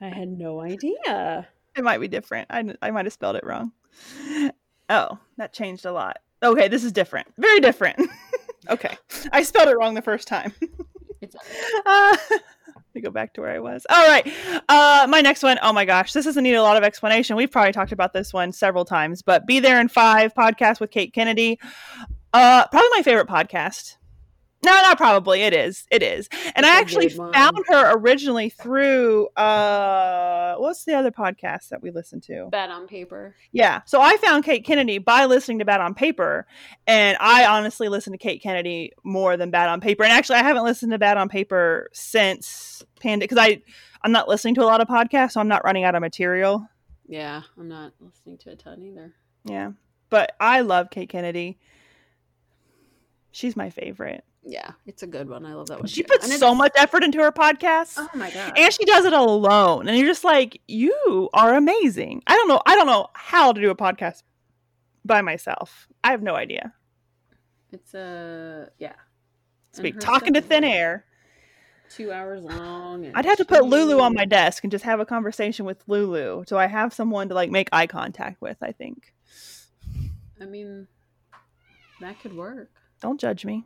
S2: I had no idea.
S1: It might be different. I, I might have spelled it wrong. Oh, that changed a lot. Okay, this is different. Very different. [laughs] okay, I spelled it wrong the first time. [laughs] [laughs] Uh, let me go back to where I was. All right. Uh, my next one. Oh my gosh, this doesn't need a lot of explanation. We've probably talked about this one several times, but Be There in Five podcast with Kate Kennedy. Uh, probably my favorite podcast. No, not probably. It is. It is. And
S2: It's
S1: I actually found her originally through uh, what's the other podcast that we listen to?
S2: bad on paper.
S1: Yeah. So I found Kate Kennedy by listening to Bad on Paper. And I honestly listen to Kate Kennedy more than Bad on Paper. And actually, I haven't listened to Bad on Paper since Panda because I, I'm not listening to a lot of podcasts, so I'm not running out of material.
S2: Yeah, I'm not listening to a ton either.
S1: Yeah. But I love Kate Kennedy. She's my favorite.
S2: Yeah, it's a good one. I love that one.
S1: She
S2: too.
S1: puts
S2: And
S1: so
S2: it's-
S1: much effort into her podcast.
S2: Oh my god!
S1: and she does it alone and you're just like you are amazing i don't know i don't know how to do a podcast by myself i have no idea
S2: it's a uh, yeah.
S1: it's
S2: And
S1: like
S2: her
S1: talking to thin
S2: like,
S1: air
S2: Two hours long.
S1: i'd have to put lulu on my desk and just have a conversation with lulu so i have someone to like make eye contact with i think
S2: I mean, that could work.
S1: don't judge me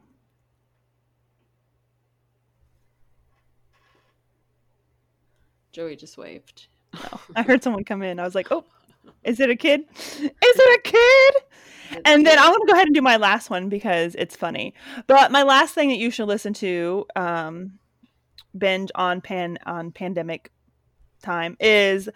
S2: Joey just waved.
S1: no. [laughs] i heard someone come in i was like oh is it a kid [laughs] is it a kid and then I'm gonna go ahead and do my last one because it's funny. But my last thing that you should listen to, um, binge on pan on pandemic time is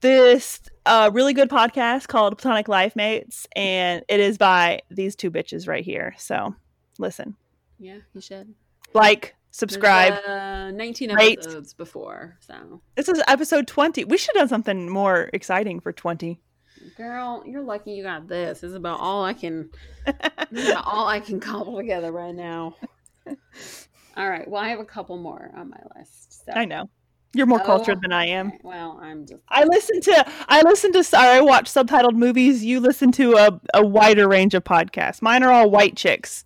S1: this uh, really good podcast called Platonic Life Mates, and it is by these two bitches right here. So listen,
S2: yeah, you should
S1: like, subscribe.
S2: Uh, Nineteen
S1: rate.
S2: episodes before, so
S1: This is episode twenty. We should have done something more exciting for twenty.
S2: girl, you're lucky you got this. This is about all I can. [laughs] all I can cobble together right now. [laughs] All right. Well, I have a couple more on my list. So.
S1: I know you're more
S2: Oh,
S1: cultured than I am.
S2: okay. Well, I'm just.
S1: I listen to I listen to sorry I watch subtitled movies. You listen to a, a wider range of podcasts. Mine are all white chicks.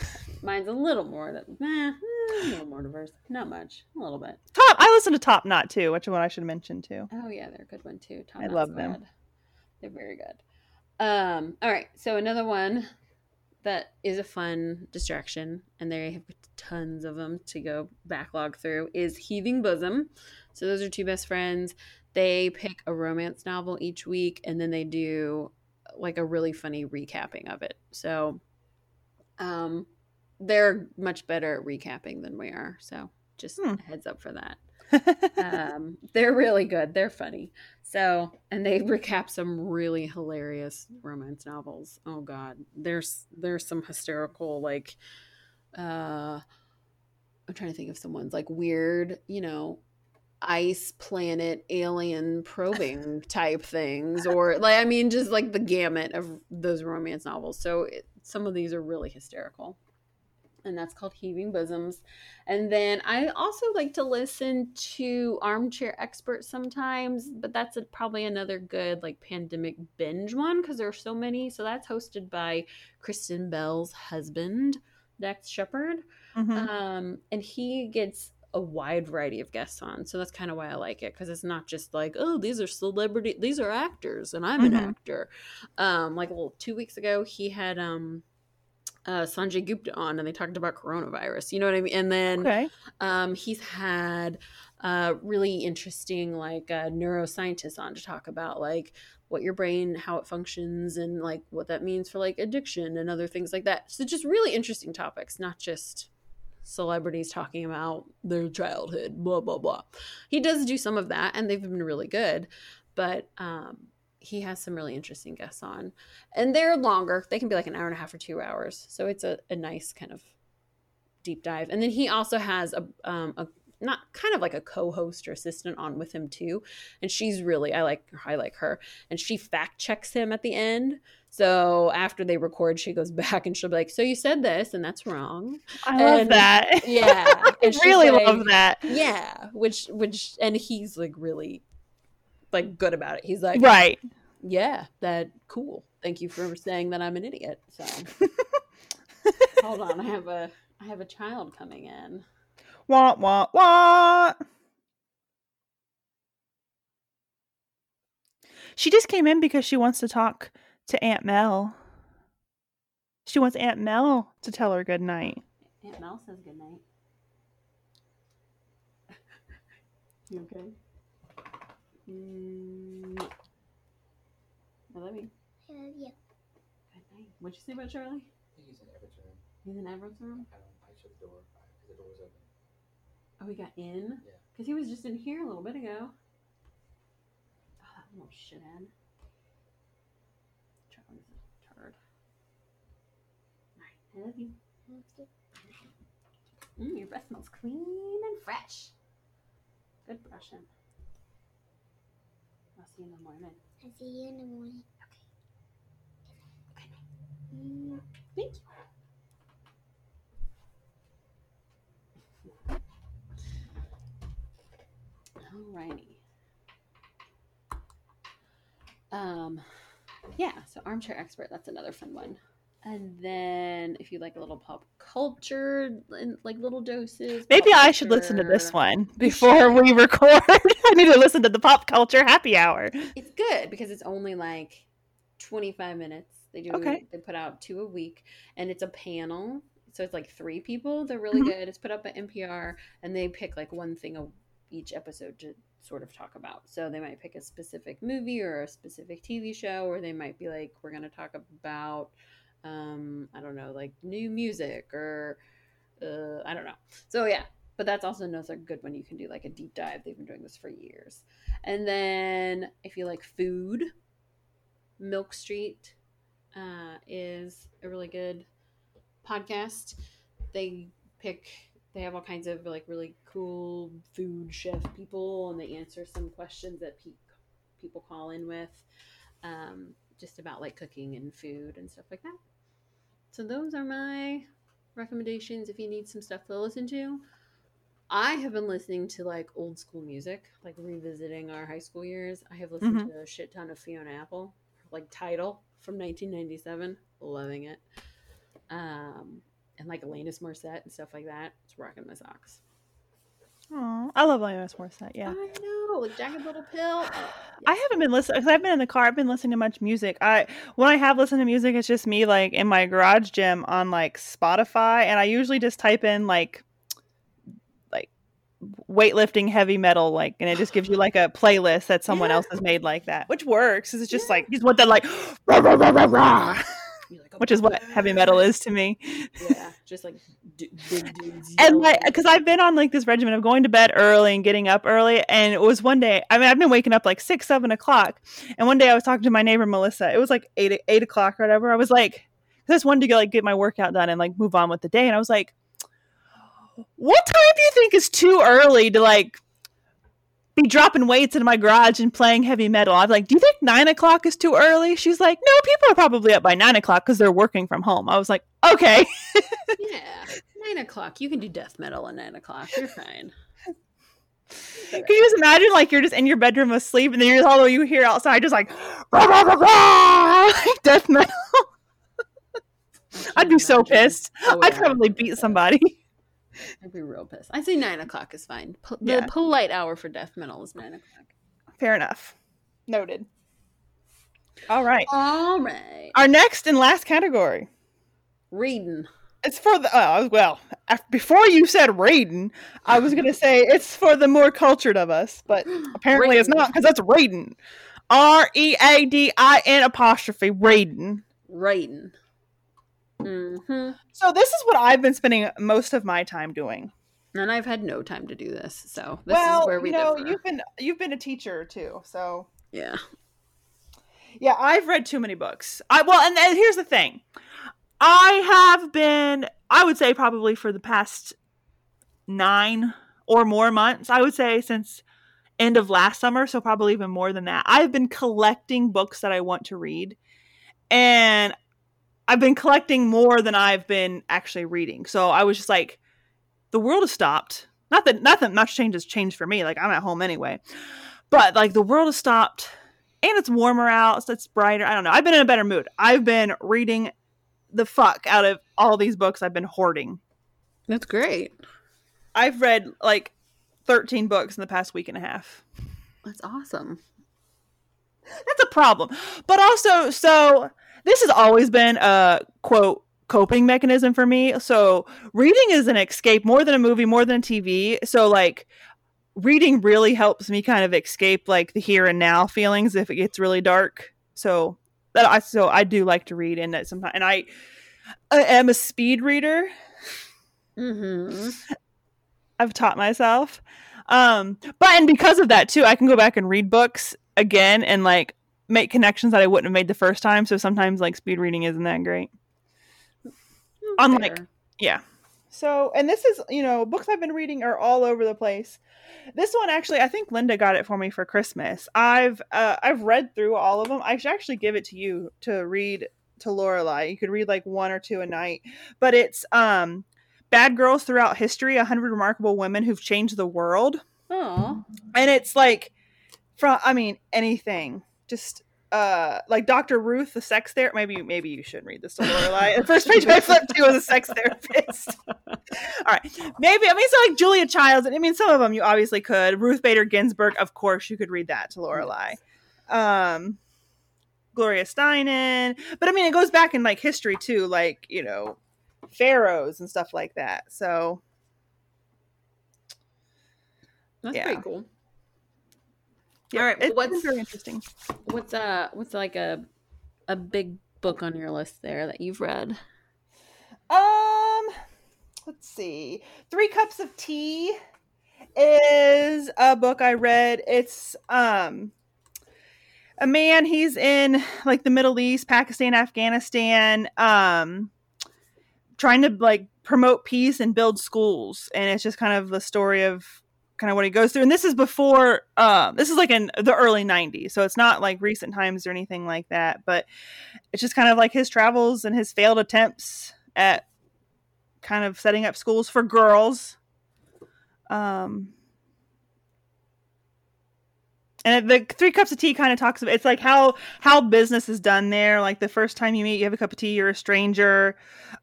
S1: [laughs]
S2: Mine's a little more that, eh, a little more diverse. Not much, a little bit.
S1: Top I listen to Top Knot too, which is one I should mention too.
S2: Oh yeah, they're a good one too. Tom
S1: I
S2: Knott
S1: love them.
S2: They're very good. Um, all right, so another one that is a fun distraction, and they have tons of them to go backlog through is Heaving Bosom. So those are two best friends They pick a romance novel each week and then they do like a really funny recapping of it. So um they're much better at recapping than we are. So just
S1: Hmm.
S2: heads up for that. [laughs] um, they're really good. They're funny. So, and they recap some really hilarious romance novels. Oh God, there's there's some hysterical like, uh, I'm trying to think of someone's like weird, you know, ice planet alien probing [laughs] type things, or like I mean, just like the gamut of those romance novels. So it, some of these are really hysterical and that's called Heaving Bosoms. And then I also like to listen to Armchair Experts sometimes, but that's a, probably another good like pandemic binge one because there are so many. So that's hosted by Kristen Bell's husband, Dax Shepard.
S1: Mhm.
S2: Um, and he gets a wide variety of guests on. So that's kind of why I like it because it's not just like, oh, these are celebrity, these are actors, and I'm an
S1: Mhm.
S2: actor. Um, like a little two weeks ago, he had um uh, Sanjay Gupta on, and they talked about coronavirus. You know what I mean? And then
S1: Okay.
S2: um, he's had uh, really interesting like uh, neuroscientists on to talk about like what your brain, how it functions, and like what that means for like addiction and other things like that. So just really interesting topics, not just celebrities talking about their childhood, blah blah blah. He does do some of that, and they've been really good, but um, he has some really interesting guests on, and they're longer. They can be like an hour and a half or two hours, so it's a, a nice kind of deep dive. And then he also has a um a not kind of like a co-host or assistant on with him too, and she's really I like I like her, and she fact checks him at the end. So after they record, she goes [laughs] back and she'll be like, "So you said this, and that's wrong."
S1: I love that.
S2: Yeah, [laughs]
S1: I really
S2: like-
S1: love that.
S2: Yeah, which which and he's like really like good about it. He's like,
S1: Right.
S2: yeah, that cool. Thank you for saying that I'm an idiot. So [laughs] hold on, I have a I have a child coming in.
S1: Wah wah wah. She just came in because she wants to talk to Aunt Mel. She wants Aunt Mel to tell her good night.
S2: Aunt Mel says good night. [laughs] you okay? Mm. I love you.
S3: I love you.
S2: Good night. What'd you say about Charlie?
S4: I think he's in Everett's room.
S2: He's in Everett's room.
S4: I don't. I shut the door because the door was open.
S2: Oh, he got in?
S4: Yeah.
S2: Because he was just in here a little bit ago. Oh, that little shithead. Charlie's a turd. Alright, I love you.
S3: I love you.
S2: Mm, your breath smells clean and fresh. Good brushing. See you in the morning.
S3: I see you in the morning.
S2: Okay.
S3: Mm.
S2: Thank you. Alrighty. Um, yeah. So armchair expert. That's another fun one. And then, if you like a little pop culture, in- like little doses.
S1: Maybe I should listen to this one before we [laughs] record. I need to listen to the pop culture happy hour.
S2: It's good because it's only like 25 minutes. They do
S1: Okay.
S2: they put out two a week and it's a panel. So it's like three people. They're really
S1: Mhm.
S2: good. It's put up at NPR and they pick like one thing a, each episode to sort of talk about. So they might pick a specific movie or a specific TV show or they might be like we're going to talk about um I don't know, like new music or uh I don't know. So yeah, but that's also another good one you can do like a deep dive. They've been doing this for years. And then if you like food, Milk Street uh, is a really good podcast. They pick they have all kinds of like really cool food chef people and they answer some questions that pe- people call in with um, just about like cooking and food and stuff like that. So those are my recommendations if you need some stuff to listen to. I have been listening to like old school music, like revisiting our high school years. I have listened
S1: Mhm.
S2: to a shit ton of Fiona Apple, like Tidal from 1997. Loving it. Um, and like Alanis Morissette and stuff like that. It's rocking my socks.
S1: Aw, I love Alanis Morissette. Yeah.
S2: I know, like Jagged Little Pill. Oh, [sighs]
S1: I haven't been listening because I've been in the car. I've been listening to much music. I when I have listened to music, it's just me like in my garage gym on like Spotify, and I usually just type in like like weightlifting heavy metal like and it just gives you like a [gasps] playlist that someone
S2: Yeah.
S1: else has made like that which works it's just like he's what that like [gasps] rah, rah, rah, rah, rah,
S2: like,
S1: which is what heavy metal is to me.
S2: Yeah, just like d- big dudes. [laughs]
S1: and like because i've been on like this regimen of going to bed early and getting up early and it was one day i mean i've been waking up like six seven o'clock and one day i was talking to my neighbor melissa. It was like eight eight o'clock or whatever. I was like I just wanted to go like get my workout done and like move on with the day and i was like what time do you think is too early to like be dropping weights in my garage and playing heavy metal. I'm like, do you think nine o'clock is too early? She's like, no, people are probably up by nine o'clock because they're working from home. I was like, okay. [laughs]
S2: yeah, nine o'clock. You can do death metal at nine o'clock. You're fine.
S1: Can you just imagine like you're just in your bedroom asleep and then you're all you hear outside just like rah, rah, rah, rah, [laughs] death metal. I'd be so pissed.
S2: Oh,
S1: I'd probably beat somebody.
S2: I'd be real pissed. I'd say nine o'clock is fine. Po- the polite hour for death metal is nine o'clock.
S1: Fair enough. Noted. All right.
S2: All right.
S1: Our next and last category.
S2: Reading.
S1: It's for the oh well. af- Before you said reading, I was gonna say it's for the more cultured of us, but [gasps] apparently it's not because that's reading. R e a d i n apostrophe reading.
S2: Writing. Mm-hmm.
S1: So this is what I've been spending most of my time doing.
S2: And I've had no time to do this, so this
S1: well,
S2: is where we
S1: you know,
S2: differ.
S1: you've been you've been a teacher too, so
S2: Yeah.
S1: yeah, I've read too many books. I well, and, and here's the thing, I have been, I would say, probably for the past nine or more months. I would say since end of last summer, so probably even more than that. I've been collecting books that I want to read, and I've been collecting more than I've been actually reading. So I was just like, the world has stopped. Not that nothing much change has changed for me. Like I'm at home anyway, but like the world has stopped, and it's warmer out, so it's brighter. I don't know. I've been in a better mood. I've been reading the fuck out of all these books I've been hoarding.
S2: That's great.
S1: I've read like 13 books in the past week and a half.
S2: That's awesome.
S1: That's a problem. But also, so this has always been a quote coping mechanism for me. So reading is an escape more than a movie, more than a TV. So like reading really helps me kind of escape like the here and now feelings if it gets really dark. So that I so I do like to read and that sometimes and I, I am a speed reader.
S2: Mm-hmm.
S1: I've taught myself. Um, but and because of that too, I can go back and read books again and like make connections that I wouldn't have made the first time. So sometimes like speed reading isn't that great. Unlike- Yeah. So and this is you know books I've been reading are all over the place. This one actually, I think Linda got it for me for Christmas. I've uh, I've read through all of them. I should actually give it to you to read to Lorelai. You could read like one or two a night, but it's um, Bad Girls Throughout History: A hundred remarkable women who've changed the world,
S2: Oh,
S1: and it's like from I mean anything, just uh like Dr. Ruth, the sex therapist. Maybe maybe you shouldn't read this to Lorelai. the first page I flipped to was a sex therapist. [laughs] All right, maybe I mean so like Julia Childs. And I mean some of them you obviously could. Ruth Bader Ginsburg, of course, you could read that to Lorelai. Um, Gloria Steinem, but I mean it goes back in like history too, like you know pharaohs and stuff like that. So
S2: that's
S1: Yeah.
S2: pretty cool.
S1: Yeah,
S2: All right,
S1: it's
S2: what's-
S1: been very interesting.
S2: What's uh what's like a a big book on your list there that you've read?
S1: Um, let's see. Three Cups of Tea is a book I read. It's um a man, he's in like the Middle East, Pakistan, Afghanistan, um trying to like promote peace and build schools. And it's just kind of the story of kind of what he goes through. And this is before um this is like in the early 90s. So it's not like recent times or anything like that, but it's just kind of like his travels and his failed attempts at kind of setting up schools for girls. Um, and the three cups of tea kind of talks about it's like how how business is done there. Like the first time you meet, you have a cup of tea, you're a stranger.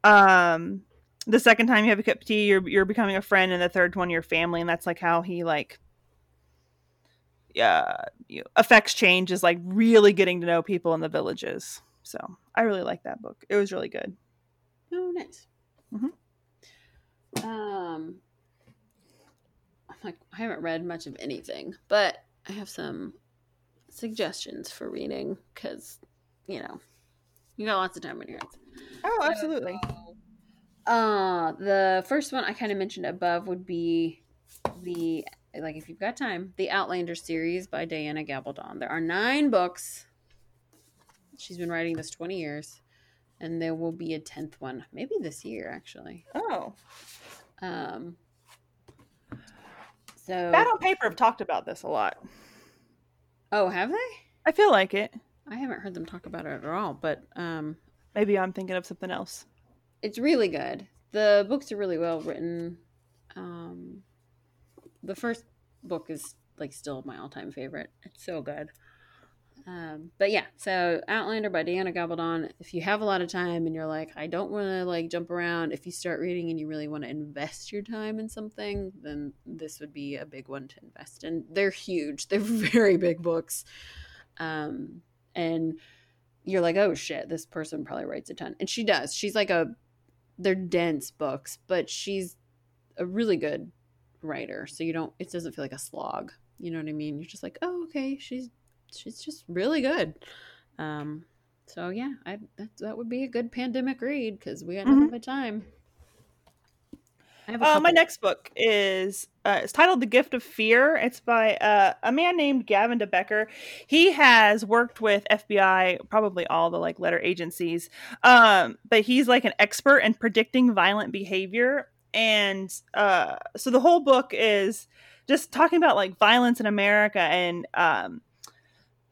S1: Um, the second time you have a cup of tea, you're you're becoming a friend, and the third one, your family, and that's like how he like yeah you affects change is like really getting to know people in the villages. So I really like that book. It was really good.
S2: Oh, nice.
S1: Mm-hmm.
S2: Um, like I haven't read much of anything, but I have some suggestions for reading because you know you got lots of time on your hands.
S1: Oh, absolutely.
S2: Uh, the first one I kind of mentioned above would be the like if you've got time, the Outlander series by Diana Gabaldon. There are nine books. She's been writing this twenty years, and there will be a tenth one, maybe this year actually.
S1: Oh,
S2: Um, so
S1: Bad on Paper have talked about this a lot.
S2: oh, have they?
S1: I feel like it.
S2: I haven't heard them talk about it at all, but um,
S1: Maybe I'm thinking of something else.
S2: It's really good. The books are really well written. Um, the first book is like still my all-time favorite. It's so good. Um, but yeah, so Outlander by Diana Gabaldon. If you have a lot of time and you're like, I don't want to like jump around. If you start reading and you really want to invest your time in something, then this would be a big one to invest in. They're huge. They're [laughs] very big books. Um, and you're like, oh shit, this person probably writes a ton, and she does. She's like a, they're dense books, but she's a really good writer. So you don't, it doesn't feel like a slog. You know what I mean? You're just like, oh okay, she's she's just really good. Um, so yeah, I that that would be a good pandemic read because we got nothing
S1: Mhm.
S2: but time. I have a
S1: Uh, my next book is uh, it's titled "The Gift of Fear." It's by uh, a man named Gavin De Becker. He has worked with FBI, probably all the like letter agencies, um, but he's like an expert in predicting violent behavior. And uh, so the whole book is just talking about like violence in America and um,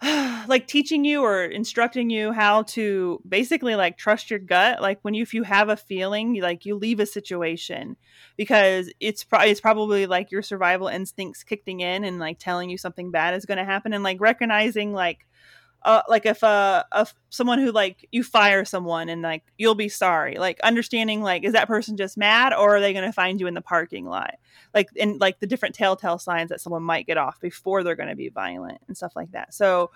S1: [sighs] like teaching you or instructing you how to basically like trust your gut. Like when you if you have a feeling, like you leave a situation because it's pro- it's probably like your survival instincts kicking in and like telling you something bad is going to happen and like recognizing like uh like if uh if someone who like you fire someone and like you'll be sorry like understanding like is that person just mad or are they going to find you in the parking lot? Like and like the different telltale signs that someone might get off before they're going to be violent and stuff like that. So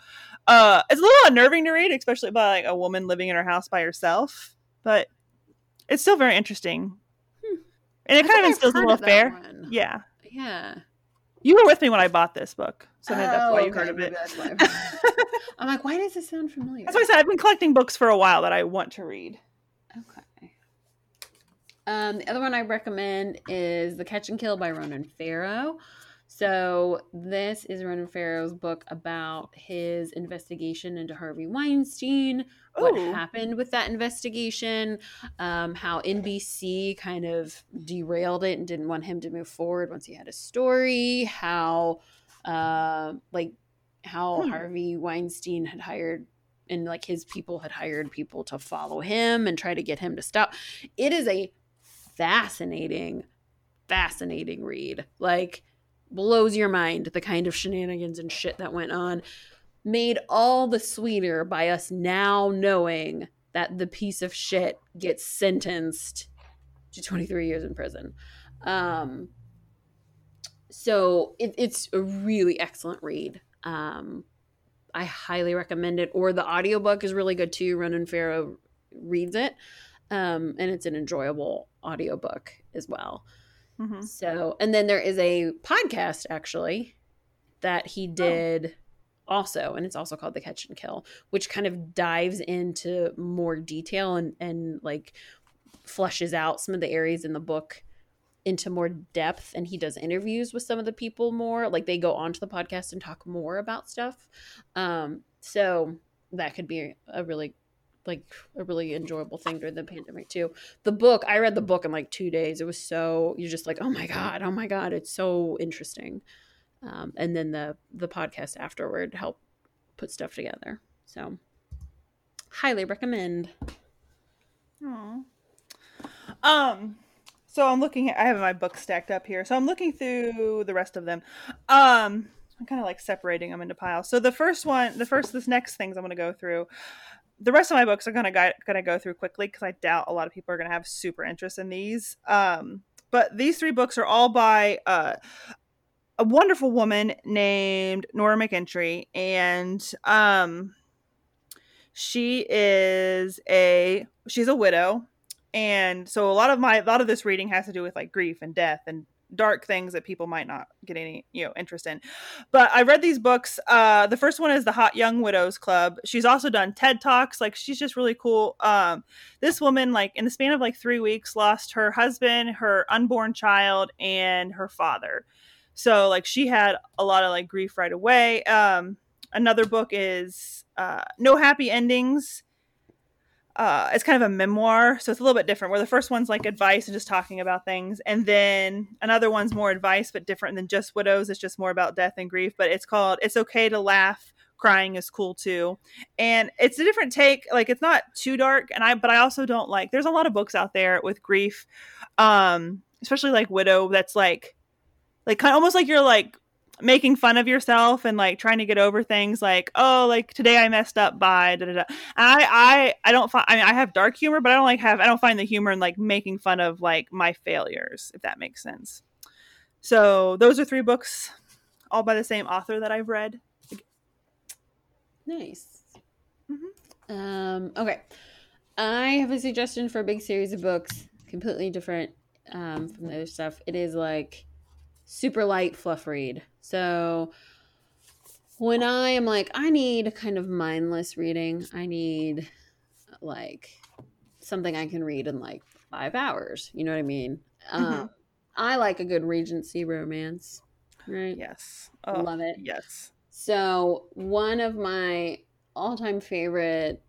S1: uh it's a little unnerving to read especially by like a woman living in her house by herself but it's still very interesting.
S2: Hmm.
S1: and it
S2: I
S1: kind of instills a little
S2: of
S1: fear. yeah.
S2: Yeah.
S1: You were with me when i bought this book so maybe that's
S2: Oh,
S1: why you
S2: okay,
S1: heard of it [laughs]
S2: I'm like, why does this sound familiar?
S1: that's why i said i've been collecting books for a while that i want to read
S2: Okay. Um, the other one I recommend is The Catch and Kill by Ronan Farrow. So this is Ronan Farrow's book about his investigation into Harvey Weinstein, what happened with that investigation, um, how NBC kind of derailed it and didn't want him to move forward once he had a story, how uh, like how
S1: Hmm.
S2: Harvey Weinstein had hired and like his people had hired people to follow him and try to get him to stop. It is a fascinating, fascinating read. Like blows your mind the kind of shenanigans and shit that went on. Made all the sweeter by us now knowing that the piece of shit gets sentenced to 23 years in prison. Um, so it, it's a really excellent read. Um, I highly recommend it. Or the audiobook is really good too. Ronan Farrow reads it. Um, and it's an enjoyable audiobook as well.
S1: Mhm.
S2: So, and then there is a podcast actually that he did also, and it's also called The Catch and Kill, which kind of dives into more detail and, and like fleshes out some of the areas in the book into more depth. And he does interviews with some of the people more. Like they go onto the podcast and talk more about stuff. Um, so that could be a really like a really enjoyable thing during the pandemic too. The book, I read the book in like two days. It was so you're just like, oh my god, oh my god, it's so interesting. Um, and then the the podcast afterward helped put stuff together. So highly recommend.
S1: Aw. Um, so I'm looking at. I have my books stacked up here, so I'm looking through the rest of them. Um, I'm kind of like separating them into piles. So the first one, the first, this next things I'm going to go through. The rest of my books are going to go through quickly because I doubt a lot of people are going to have super interest in these. Um, but these three books are all by uh, a wonderful woman named Nora McInerny, and um, she is a she's a widow and so a lot of my a lot of this reading has to do with like grief and death and dark things that people might not get any you know interest in. But i read these books uh the first one is the hot young widows club. She's also done ted talks like she's just really cool. Um this woman like in the span of like three weeks lost her husband her unborn child and her father. So like she had a lot of like grief right away. Um another book is uh no happy endings uh, it's kind of a memoir, so it's a little bit different. Where the first one's like advice and just talking about things, and then another one's more advice but different than just widows. It's just more about death and grief. But it's called "It's Okay to Laugh." Crying is cool too, and it's a different take. Like it's not too dark, and I but I also don't like. There's a lot of books out there with grief, um, especially like widow. That's like, like kind of almost like you're like making fun of yourself and like trying to get over things like oh like today i messed up by da da da and i i i don't find i mean i have dark humor but i don't like have i don't find the humor in like making fun of like my failures if that makes sense so those are three books all by the same author that i've read
S2: Nice.
S1: Mhm.
S2: Um, okay. I have a suggestion for a big series of books, completely different um, from the other stuff. It is like super light fluff read. So when I am like, I need kind of mindless reading, I need like something I can read in like five hours. You know what I mean? Um, I like a good Regency romance, right?
S1: yes oh,
S2: Love it.
S1: yes
S2: So one of my all-time favorite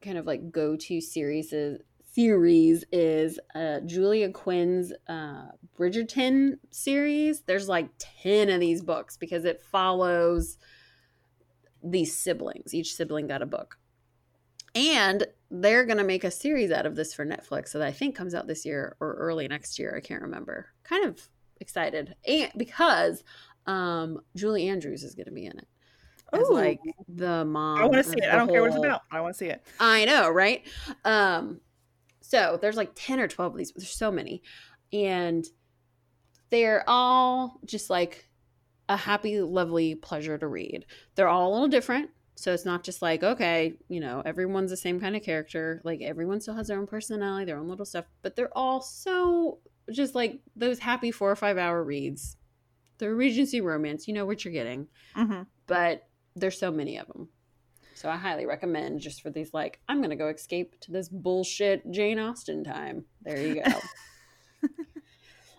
S2: kind of like go-to series is series is uh, Julia Quinn's uh, Bridgerton series. There's like 10 of these books because it follows these siblings. Each sibling got a book. And they're going to make a series out of this for Netflix that I think comes out this year or early next year. I can't remember. Kind of excited. And because um, Julie Andrews is going to be in it. As
S1: Ooh.
S2: like the mom.
S1: i want to see it i don't care what it's about i want to see it
S2: I know, right? Um, so there's like 10 or 12 of these, there's so many. And they're all just like a happy, lovely pleasure to read. They're all a little different. So it's not just like, okay, you know, everyone's the same kind of character. Like everyone still has their own personality, their own little stuff, but they're all so just like those happy four or five hour reads. The Regency romance, you know what you're getting
S1: hmm
S2: but there's so many of them. So I highly recommend just for these like I'm gonna go escape to this bullshit Jane Austen time. There you go. [laughs]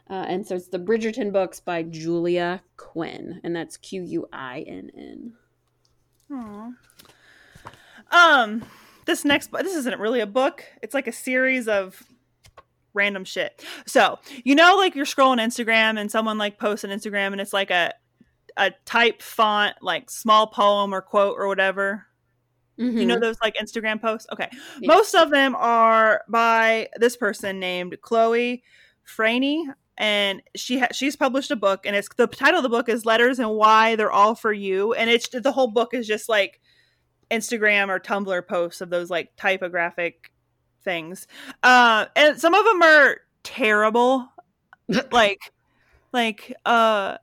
S2: uh, and so it's the Bridgerton books by Julia Quinn, and that's Q U I N N.
S1: Um, this next, this isn't really a book. It's like a series of random shit. So you know, like you're scrolling Instagram and someone like posts on Instagram and it's like a a type font, like small poem or quote or whatever. You know those like Instagram posts? Okay.
S2: Yeah.
S1: Most of them are by this person named Chloe Franey. And she ha- she's published a book, and it's the title of the book is "Letters and Why They're All for You," and it's the whole book is just like Instagram or Tumblr posts of those like typographic things. Uh, and some of them are terrible. [laughs] like, like, uh,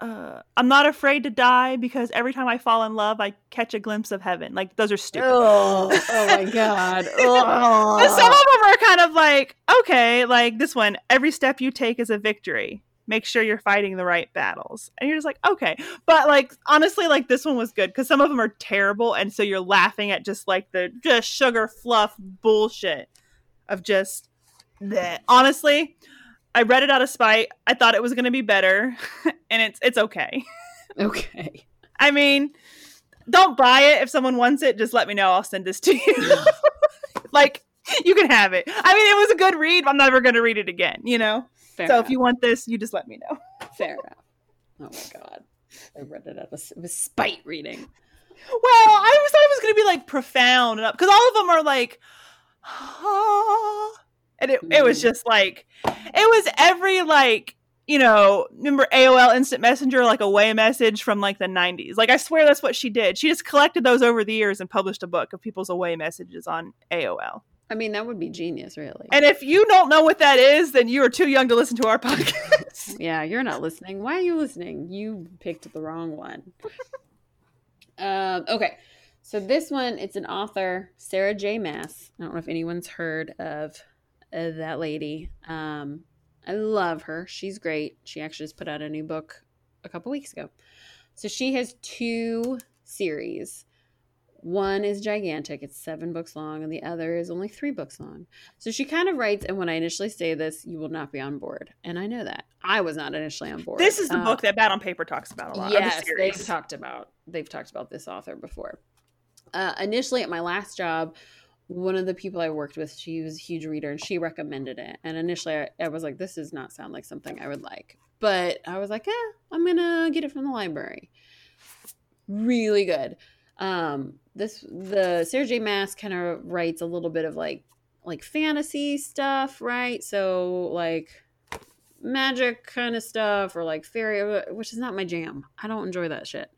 S1: uh, I'm not afraid to die because every time I fall in love, I catch a glimpse of heaven. Like, those are stupid.
S2: Oh, oh my god. [laughs]
S1: But some of them are kind of like, okay, like this one, every step you take is a victory. Make sure you're fighting the right battles. And you're just like, okay. But like honestly, like this one was good because some of them are terrible, and so you're laughing at just like the just sugar fluff bullshit of just that. Honestly, I read it out of spite. I thought it was gonna be better, [laughs] and it's it's okay. [laughs]
S2: okay.
S1: I mean, don't buy it. If someone wants it, just let me know. I'll send this to you. [laughs] like, you can have it. I mean, it was a good read. But I'm never going to read it again, you know?
S2: Fair
S1: so
S2: enough.
S1: if you want this, you just let me know.
S2: Fair enough. Oh my god. I read it out of s- with spite reading.
S1: Well, I always thought it was going to be like profound and up because all of them are like, and it, it was just like, it was every like, you know, remember AOL Instant Messenger, like away message from like the 90s. Like, I swear that's what she did. She just collected those over the years and published a book of people's away messages on AOL.
S2: I mean, that would be genius, really.
S1: And if you don't know what that is, then you are too young to listen to our podcast. [laughs]
S2: yeah, you're not listening. Why are you listening? You picked the wrong one. [laughs] um, okay. So this one, it's an author, Sarah J. Maas. I don't know if anyone's heard of, that lady. Um, I love her. She's great. She actually just put out a new book a couple weeks ago. So she has two series. One is gigantic, it's seven books long, and the other is only three books long. So she kind of writes, and when I initially say this, you will not be on board. And I know that. I was not initially on board.
S1: This is the
S2: Uh,
S1: book that Bad on Paper talks about a lot. or the
S2: Yes, they've talked about they've talked about this author before. Uh, initially, at my last job, one of the people I worked with, she was a huge reader, and she recommended it. And initially, I, I was like, "This does not sound like something I would like," but I was like, "Eh, I'm gonna get it from the library." Really good. Um, this the Sarah J. Maas kind of writes a little bit of like like fantasy stuff, right? So like magic kind of stuff or like fairy which is not my jam i don't enjoy that shit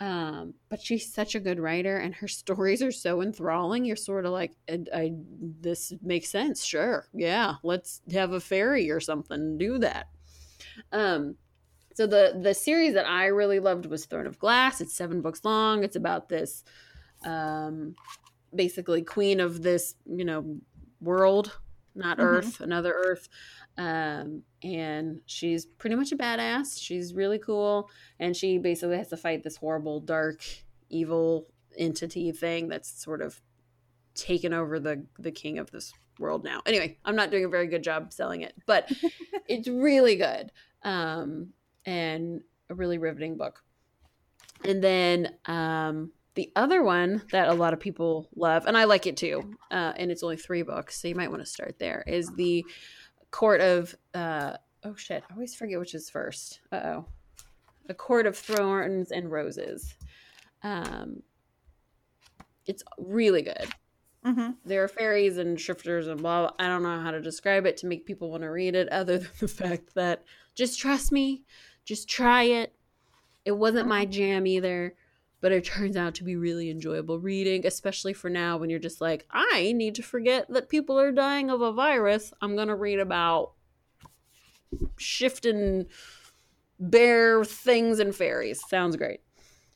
S2: um but she's such a good writer and her [laughs] stories are so enthralling. You're sort of like I, I this makes sense sure yeah let's have a fairy or something do that. Um so the the series that i really loved was throne of glass. It's seven books long. It's about this um basically queen of this you know world not
S1: Mhm.
S2: earth another earth um, and she's pretty much a badass. She's really cool, and she basically has to fight this horrible, dark, evil entity thing that's sort of taken over the the king of this world now. Anyway, I'm not doing a very good job selling it, but [laughs] it's really good, um, and a really riveting book. And then um, the other one that a lot of people love, and I like it too, uh, and it's only three books, so you might want to start there. Is the Court of uh, oh shit, I always forget which is first. Uh oh, a Court of Thorns and Roses. Um, it's really good.
S1: Mhm.
S2: There are fairies and shifters and blah, blah. I don't know how to describe it to make people want to read it, other than the fact that just trust me, just try it. It wasn't my jam either, but it turns out to be really enjoyable reading, especially for now when you're just like, I need to forget that people are dying of a virus. I'm going to read about shifting bear things and fairies. Sounds great.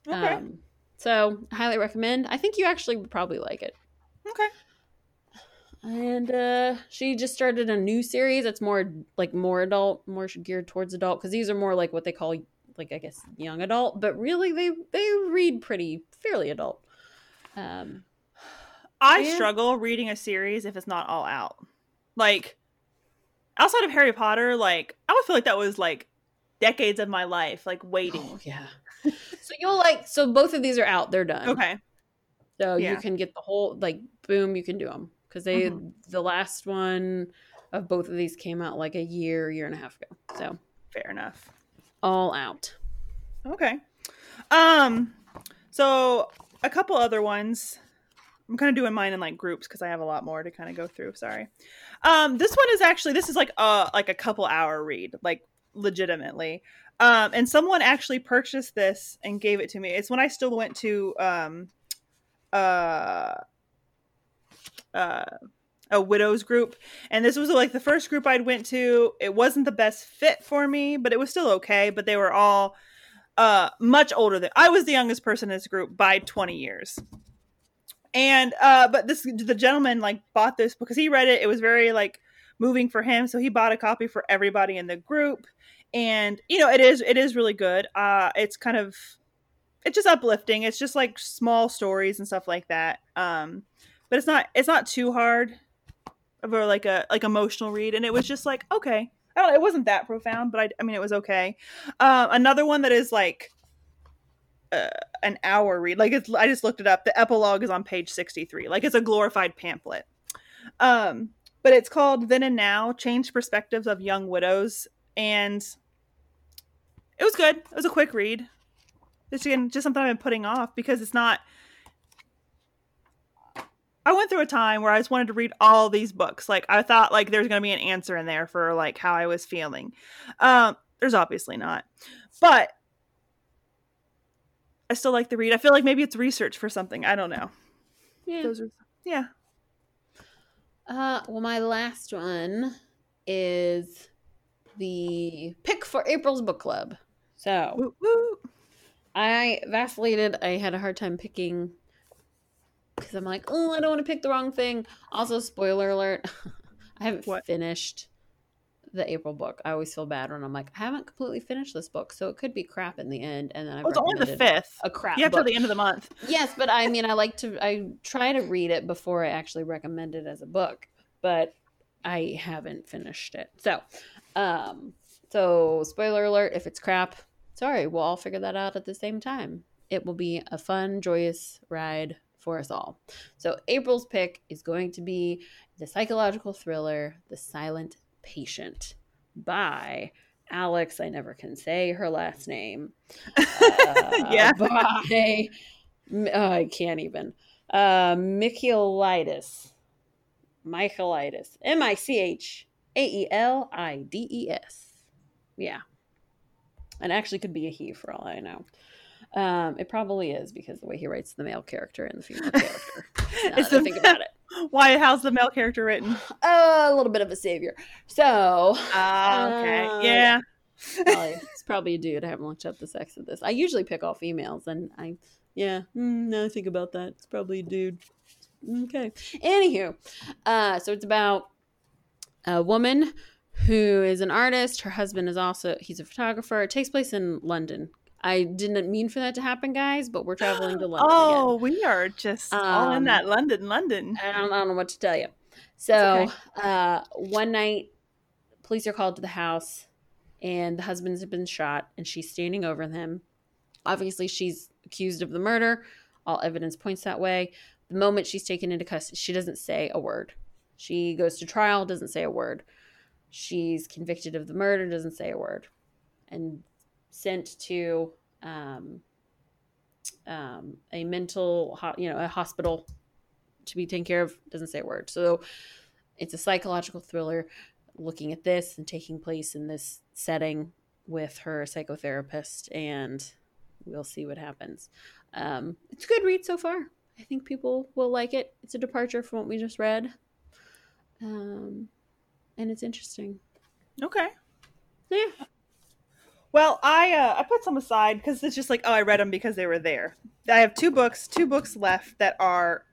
S1: Okay.
S2: Um, so, highly recommend. I think you actually would probably like it.
S1: okay.
S2: And uh, she just started a new series that's more like more adult, more geared towards adult because these are more like what they call like I guess young adult, but really they they read pretty fairly adult. Um,
S1: I
S2: Yeah.
S1: struggle reading a series if it's not all out. Like outside of Harry Potter, like I would feel like that was like decades of my life, like waiting.
S2: oh yeah. [laughs] so you'll like so both of these are out. They're done.
S1: Okay.
S2: So
S1: Yeah.
S2: you can get the whole like boom, you can do them because they
S1: Mhm.
S2: the last one of both of these came out like a year, year and a half ago. So
S1: Fair enough.
S2: All out.
S1: Okay. Um so a couple other ones. I'm kind of doing mine in like groups because I have a lot more to kind of go through. Sorry. Um this one is actually this is like a like a couple hour read, like legitimately. Um and someone actually purchased this and gave it to me. It's when I still went to um uh uh a widows group and this was like the first group I'd went to. It wasn't the best fit for me, but it was still okay, but they were all uh much older than I was the youngest person in this group by 20 years. And uh but this the gentleman like bought this because he read it. It was very like moving for him, so he bought a copy for everybody in the group. And you know, it is it is really good. Uh it's kind of it's just uplifting. It's just like small stories and stuff like that. Um but it's not it's not too hard a like a like emotional read and it was just like okay. I don't know, it wasn't that profound, but I I mean it was okay. Um another one that is like uh, an hour read. Like it's I just looked it up. The epilogue is on page 63. Like it's a glorified pamphlet. Um but it's called Then and Now: Changed Perspectives of Young Widows and it was good. It was a quick read. It's again just something I've been putting off because it's not I went through a time where I just wanted to read all these books. Like I thought like there's going to be an answer in there for like how I was feeling. Um there's obviously not. But I still like the read. I feel like maybe it's research for something. I don't know.
S2: Yeah.
S1: Those are yeah.
S2: Uh, well, my last one is the pick for April's book club. So
S1: Woo, woo.
S2: I vacillated. I had a hard time picking because I'm like, oh, I don't want to pick the wrong thing. Also, spoiler alert: [laughs] I haven't
S1: What?
S2: finished the April book. I always feel bad when I'm like, I haven't completely finished this book, so it could be crap in the end. And then I
S1: Oh, it's only the fifth.
S2: a crap
S1: Yeah, till the end of the month.
S2: Yes, but I mean, I like to. [laughs] I try to read it before I actually recommend it as a book, but I haven't finished it. So, um, so spoiler alert: if it's crap, sorry, we'll all figure that out at the same time. It will be a fun, joyous ride for us all. So, April's pick is going to be the psychological thriller, The Silent Patient, by Alex. I never can say her last name. [laughs] Uh,
S1: Yeah.
S2: By oh, I can't even. Uh, Michaelitis. Michaelitis. M I C H A E L I D E S. Yeah. And actually could be a he for all I know. Um, it probably is because the way he writes the male character and the female [laughs] character.
S1: It's the-
S2: think about it. [laughs]
S1: Why? How's the male character written?
S2: Uh, a little bit of a savior. So
S1: Ah, okay.
S2: Uh,
S1: yeah.
S2: probably, it's probably a dude. I haven't looked up the sex of this. I usually pick all females, and I, yeah, mm, now I think about that. It's probably a dude. Okay. Anywho, uh, so it's about a woman who is an artist. Her husband is also he's a photographer. It takes place in London. I didn't mean for that to happen, guys, but we're traveling to [gasps] London
S1: Oh, we are just all in
S2: Um,
S1: that London, London.
S2: I don't, I don't know what to tell you. So,
S1: It's
S2: uh, one night, police are called to the house, and the husband's have been shot, and she's standing over him. Obviously, she's accused of the murder. All evidence points that way. The moment she's taken into custody, she doesn't say a word. She goes to trial, doesn't say a word. She's convicted of the murder, doesn't say a word, and sent to um, um, a mental, ho- you know, a hospital to be taken care of. Doesn't say a word. So it's a psychological thriller looking at this and taking place in this setting with her psychotherapist, and we'll see what happens. Um, it's a good read so far. I think people will like it. It's a departure from what we just read, um, and it's interesting.
S1: Okay.
S2: Yeah,
S1: Well, I uh, I put some aside because it's just like oh I read them because they were there. I have two books, two books left that are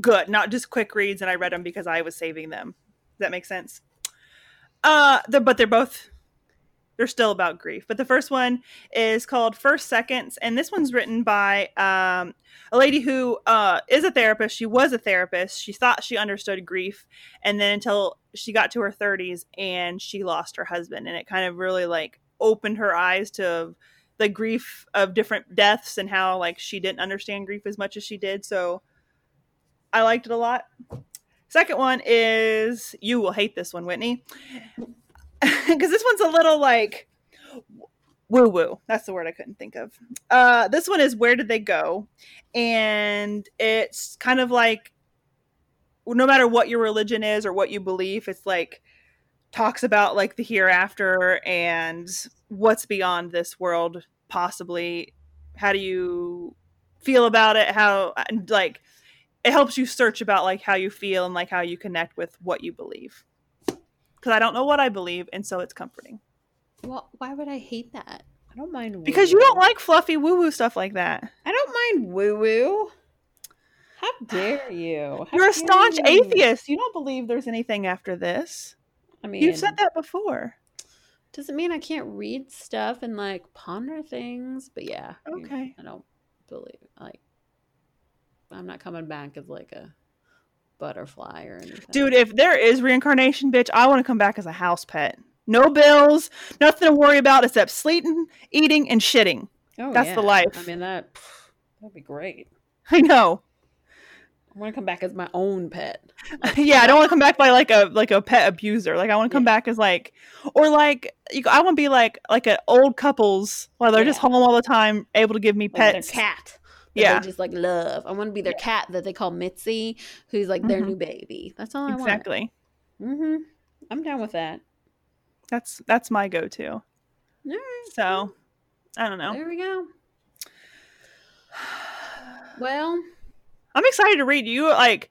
S1: good, not just quick reads, and I read them because I was saving them. Does that make sense? Uh, they're, but they're both they're still about grief. But the first one is called First Seconds, and this one's written by um, a lady who uh, is a therapist. She was a therapist. She thought she understood grief, and then until she got to her 30s and she lost her husband, and it kind of really like opened her eyes to the grief of different deaths and how like she didn't understand grief as much as she did. So I liked it a lot. Second one is you will hate this one, Whitney, [laughs] because this one's a little like woo woo. That's the word I couldn't think of. Uh, this one is where did they go, and it's kind of like no matter what your religion is or what you believe, it's like talks about like the hereafter and what's beyond this world possibly how do you feel about it how and, like it helps you search about like how you feel and like how you connect with what you believe because i don't know what i believe and so it's comforting
S2: well, why would I hate that? I don't mind
S1: because you don't like fluffy woo woo stuff like that
S2: I don't mind woo woo. How dare you? How
S1: you're a staunch
S2: you?
S1: atheist you don't believe there's anything after this
S2: I mean,
S1: you've said that before
S2: doesn't mean I can't read stuff and like ponder things, but yeah.
S1: Okay.
S2: I don't believe like I'm not coming back as like a butterfly or anything.
S1: Dude, if there is reincarnation, bitch, I want to come back as a house pet. No bills, nothing to worry about except sleeping, eating, and shitting.
S2: oh,
S1: that's the life.
S2: I mean that that'd be great.
S1: I know.
S2: I want to come back as my own pet. [laughs]
S1: Yeah, I don't want to come back by like a like a pet abuser. Like I want to come
S2: Yeah.
S1: back as like, or like you, I want to be like like an old couples while they're just home all the time, able to give me
S2: like their
S1: pets.
S2: cat. that
S1: Yeah.
S2: they just like love. I want to be their cat that they call Mitzi, who's like their
S1: Mhm.
S2: new baby. That's all I want.
S1: Exactly.
S2: Mm-hmm. I'm down with that.
S1: That's that's my go-to.
S2: Right.
S1: So I don't know.
S2: There we go. [sighs] Well,
S1: I'm excited to read. You like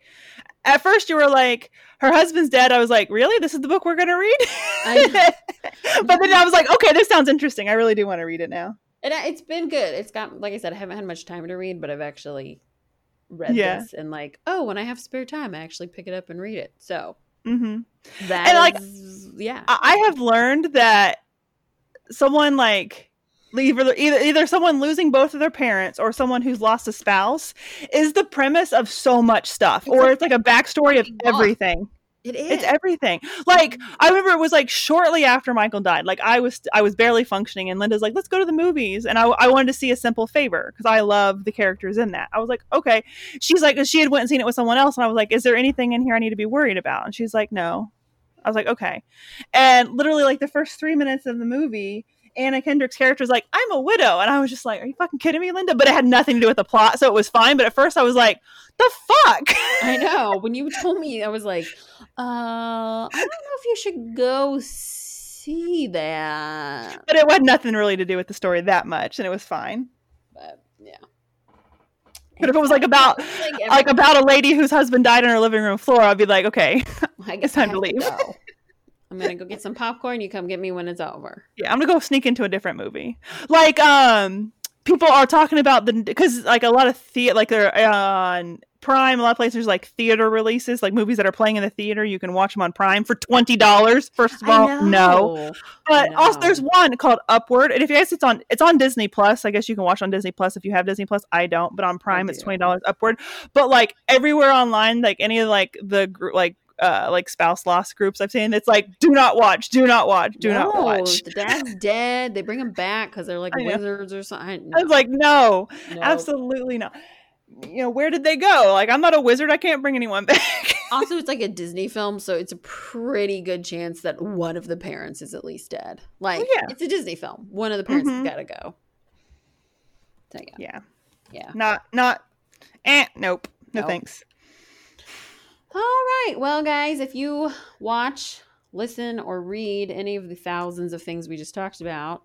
S1: at first you were like her husband's dead. I was like, really? This is the book we're gonna read?
S2: I- [laughs]
S1: but then I was like, okay, this sounds interesting. I really do want to read it now.
S2: it, it's been good. It's got, like I said, I haven't had much time to read, but I've actually read
S1: Yeah.
S2: this and like, oh, when I have spare time, I actually pick it up and read it. So
S1: hmm
S2: That
S1: And, like,
S2: is- yeah.
S1: I have learned that someone like either either either someone losing both of their parents or someone who's lost a spouse is the premise of so much stuff,
S2: It's
S1: or
S2: like
S1: it's like a backstory of everything.
S2: it is.
S1: It's everything. Like I remember it was like shortly after Michael died. Like I was I was barely functioning, and Linda's like, "Let's go to the movies," and I, I wanted to see a simple favor because I love the characters in that. I was like, "Okay." She's like, she had went and seen it with someone else, and I was like, "Is there anything in here I need to be worried about?" And she's like, "No." I was like, "Okay," and literally like the first three minutes of the movie. Anna Kendrick's character is like, I'm a widow. And I was just like, Are you fucking kidding me, Linda? But it had nothing to do with the plot, so it was fine. But at first I was like, The fuck?
S2: I [laughs] know. When you told me, I was like, uh, I don't know if you should go see that.
S1: but it had nothing really to do with the story that much, and it was fine.
S2: But yeah.
S1: But if it was like about
S2: Like,
S1: like about a lady whose husband died on her living room floor, I'd be like, okay,
S2: I [laughs]
S1: it's time to leave.
S2: Go. I'm gonna go get some popcorn. You come get me when it's over.
S1: yeah, I'm gonna go sneak into a different movie. Like, um, people are talking about the because like a lot of the like they're on Prime, a lot of places like theater releases, like movies that are playing in the theater. You can watch them on Prime for twenty dollars. First of all, no. But also, there's one called Upward, and if you guys, it's on it's on Disney Plus. I guess you can watch on Disney Plus if you have Disney Plus. I don't, but on Prime it's twenty dollars Upward. But like everywhere online, like any of like the gr- like uh like spouse loss groups I've seen, it's like do not watch, do not watch, do not
S2: No,
S1: watch.
S2: The dad's [laughs] dead. They bring him back because they're like wizards or something.
S1: I was like, no,
S2: No.
S1: absolutely not. You know, where did they go? Like, I'm not a wizard. I can't bring anyone [laughs] back.
S2: Also, it's like a Disney film, so it's a pretty good chance that one of the parents is at least dead. Like,
S1: yeah.
S2: it's a Disney film. One of the parents
S1: Mhm.
S2: has got to go. So yeah,
S1: yeah,
S2: yeah.
S1: not not. Eh, nope. No
S2: Nope.
S1: thanks.
S2: All right. Well, guys, if you watch, listen, or read any of the thousands of things we just talked about,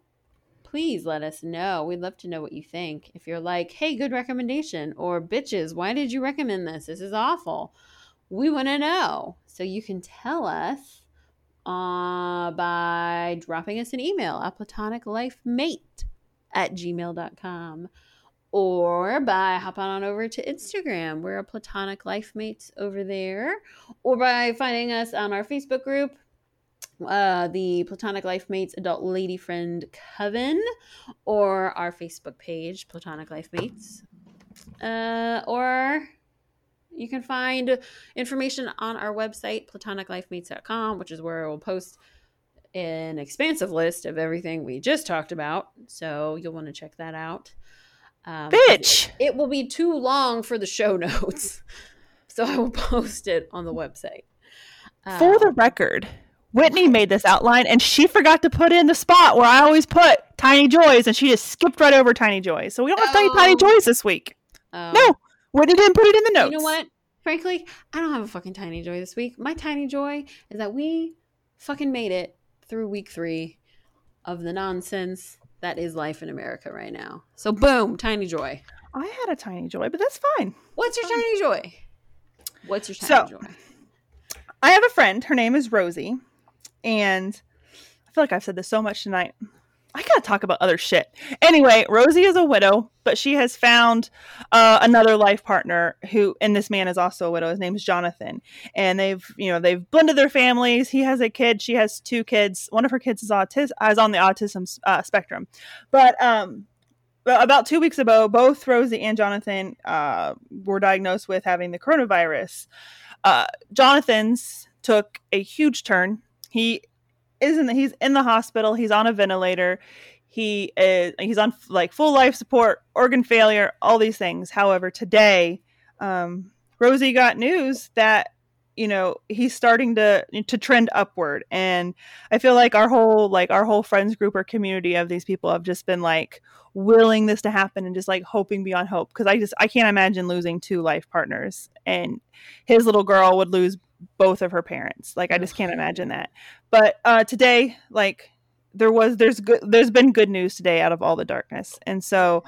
S2: please let us know. We'd love to know what you think. If you're like, hey, good recommendation, or bitches, why did you recommend this? This is awful. We want to know. So you can tell us uh, by dropping us an email at platoniclifemate at gmail.com or by hopping on over to Instagram. We're a Platonic Life Mates over there, or by finding us on our Facebook group, uh, the Platonic Life Mates Adult Lady Friend Coven, or our Facebook page, Platonic Life Mates, uh, or you can find information on our website, platoniclifemates.com, which is where we'll post an expansive list of everything we just talked about. So you'll want to check that out. Um,
S1: Bitch.
S2: it will be too long for the show [laughs] notes. So I will post it on the website.
S1: For the
S2: Um,
S1: record, Whitney made this outline and she forgot to put in the spot where I always put Tiny Joys and she just skipped right over Tiny Joys. So we don't have any Tiny
S2: Oh.
S1: Joys this week.
S2: um,
S1: No, Whitney didn't put it in the notes.
S2: You know what? Frankly, I don't have a fucking tiny joy this week. My tiny joy is that we fucking made it through week three of the nonsense that is life in America right now. So boom, tiny joy.
S1: I had a Tiny Joy, but that's fine.
S2: What's your tiny joy? What's your
S1: So-
S2: tiny joy?
S1: I have a friend. Her name is Rosie. And I feel like I've said this so much tonight. I gotta talk about other shit. Anyway, Rosie is a widow, but she has found uh, another life partner who, and this man is also a widow. His name is Jonathan, and they've, you know, they've blended their families. He has a kid. She has two kids. One of her kids is autis- is on the autism uh, spectrum, but um, about two weeks ago, both Rosie and Jonathan uh, were diagnosed with having the coronavirus. Uh, Jonathan's took a huge turn. He is in the, he's in the hospital. He's on a ventilator. He is he's on like full life support, organ failure, all these things. However, today, um, Rosie got news that you know he's starting to to trend upward, and I feel like our whole like our whole friends group or community of these people have just been like willing this to happen and just like hoping beyond hope because I just I can't imagine losing two life partners, and his little girl would lose both of her parents. Like I just can't imagine that. But uh, today, like there was there's good there's been good news today out of all the darkness, and so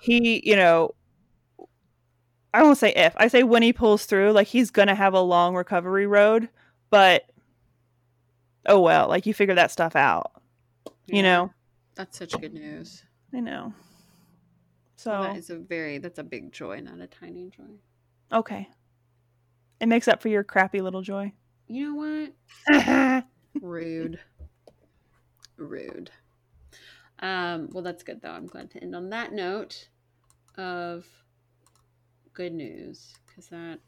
S1: he you know I won't say if I say when he pulls through, like he's gonna have a long recovery road, but oh well, like you figure that stuff out, you know.
S2: That's such good news.
S1: I know. So
S2: Well, that is a very that's a big joy, not a tiny joy.
S1: okay, it makes up for your crappy little joy.
S2: You know what? [laughs] Rude. Rude. Um, well, that's good though. I'm glad to end on that note of good news because that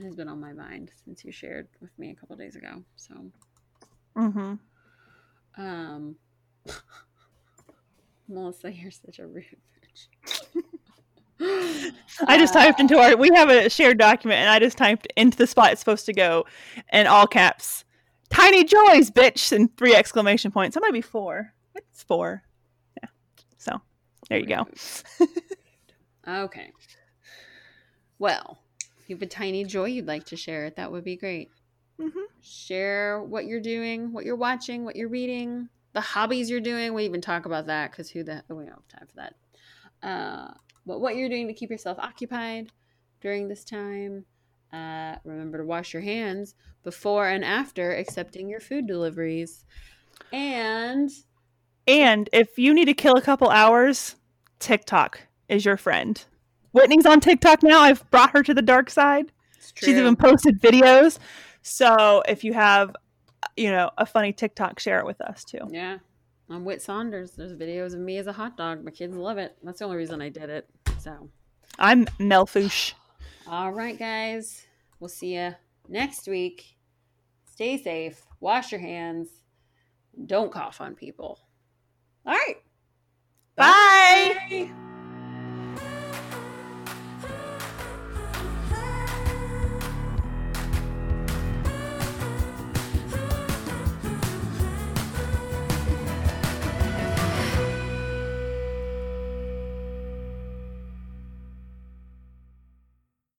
S2: has been on my mind since you shared with me a couple days ago. So,
S1: hmm
S2: um, [laughs] Melissa, you're such a rude bitch. [laughs]
S1: I just typed into our. We have a shared document, and I just typed into the spot it's supposed to go, in all caps. Tiny joys, bitch, and three exclamation points. That might be four. It's four. Yeah. So there you go. [laughs]
S2: Okay. Well, if you have a tiny joy you'd like to share, it, that would be great.
S1: Mhm.
S2: Share what you're doing, what you're watching, what you're reading, the hobbies you're doing. We even talk about that because who the we don't have time for that. Uh, but what you're doing to keep yourself occupied during this time. Uh, remember to wash your hands before and after accepting your food deliveries. And
S1: And if you need to kill a couple hours, TikTok is your friend. Whitney's on TikTok now. I've brought her to the dark side.
S2: it's
S1: She's even posted videos. So if you have, you know, a funny TikTok, share it with us too.
S2: Yeah. I'm Whit Saunders. There's videos of me as a hot dog. My kids love it. That's the only reason I did it. So,
S1: I'm Melfoosh.
S2: all right, guys. We'll see you next week. Stay safe. Wash your hands. Don't cough on people. All right.
S1: Bye.
S2: Bye.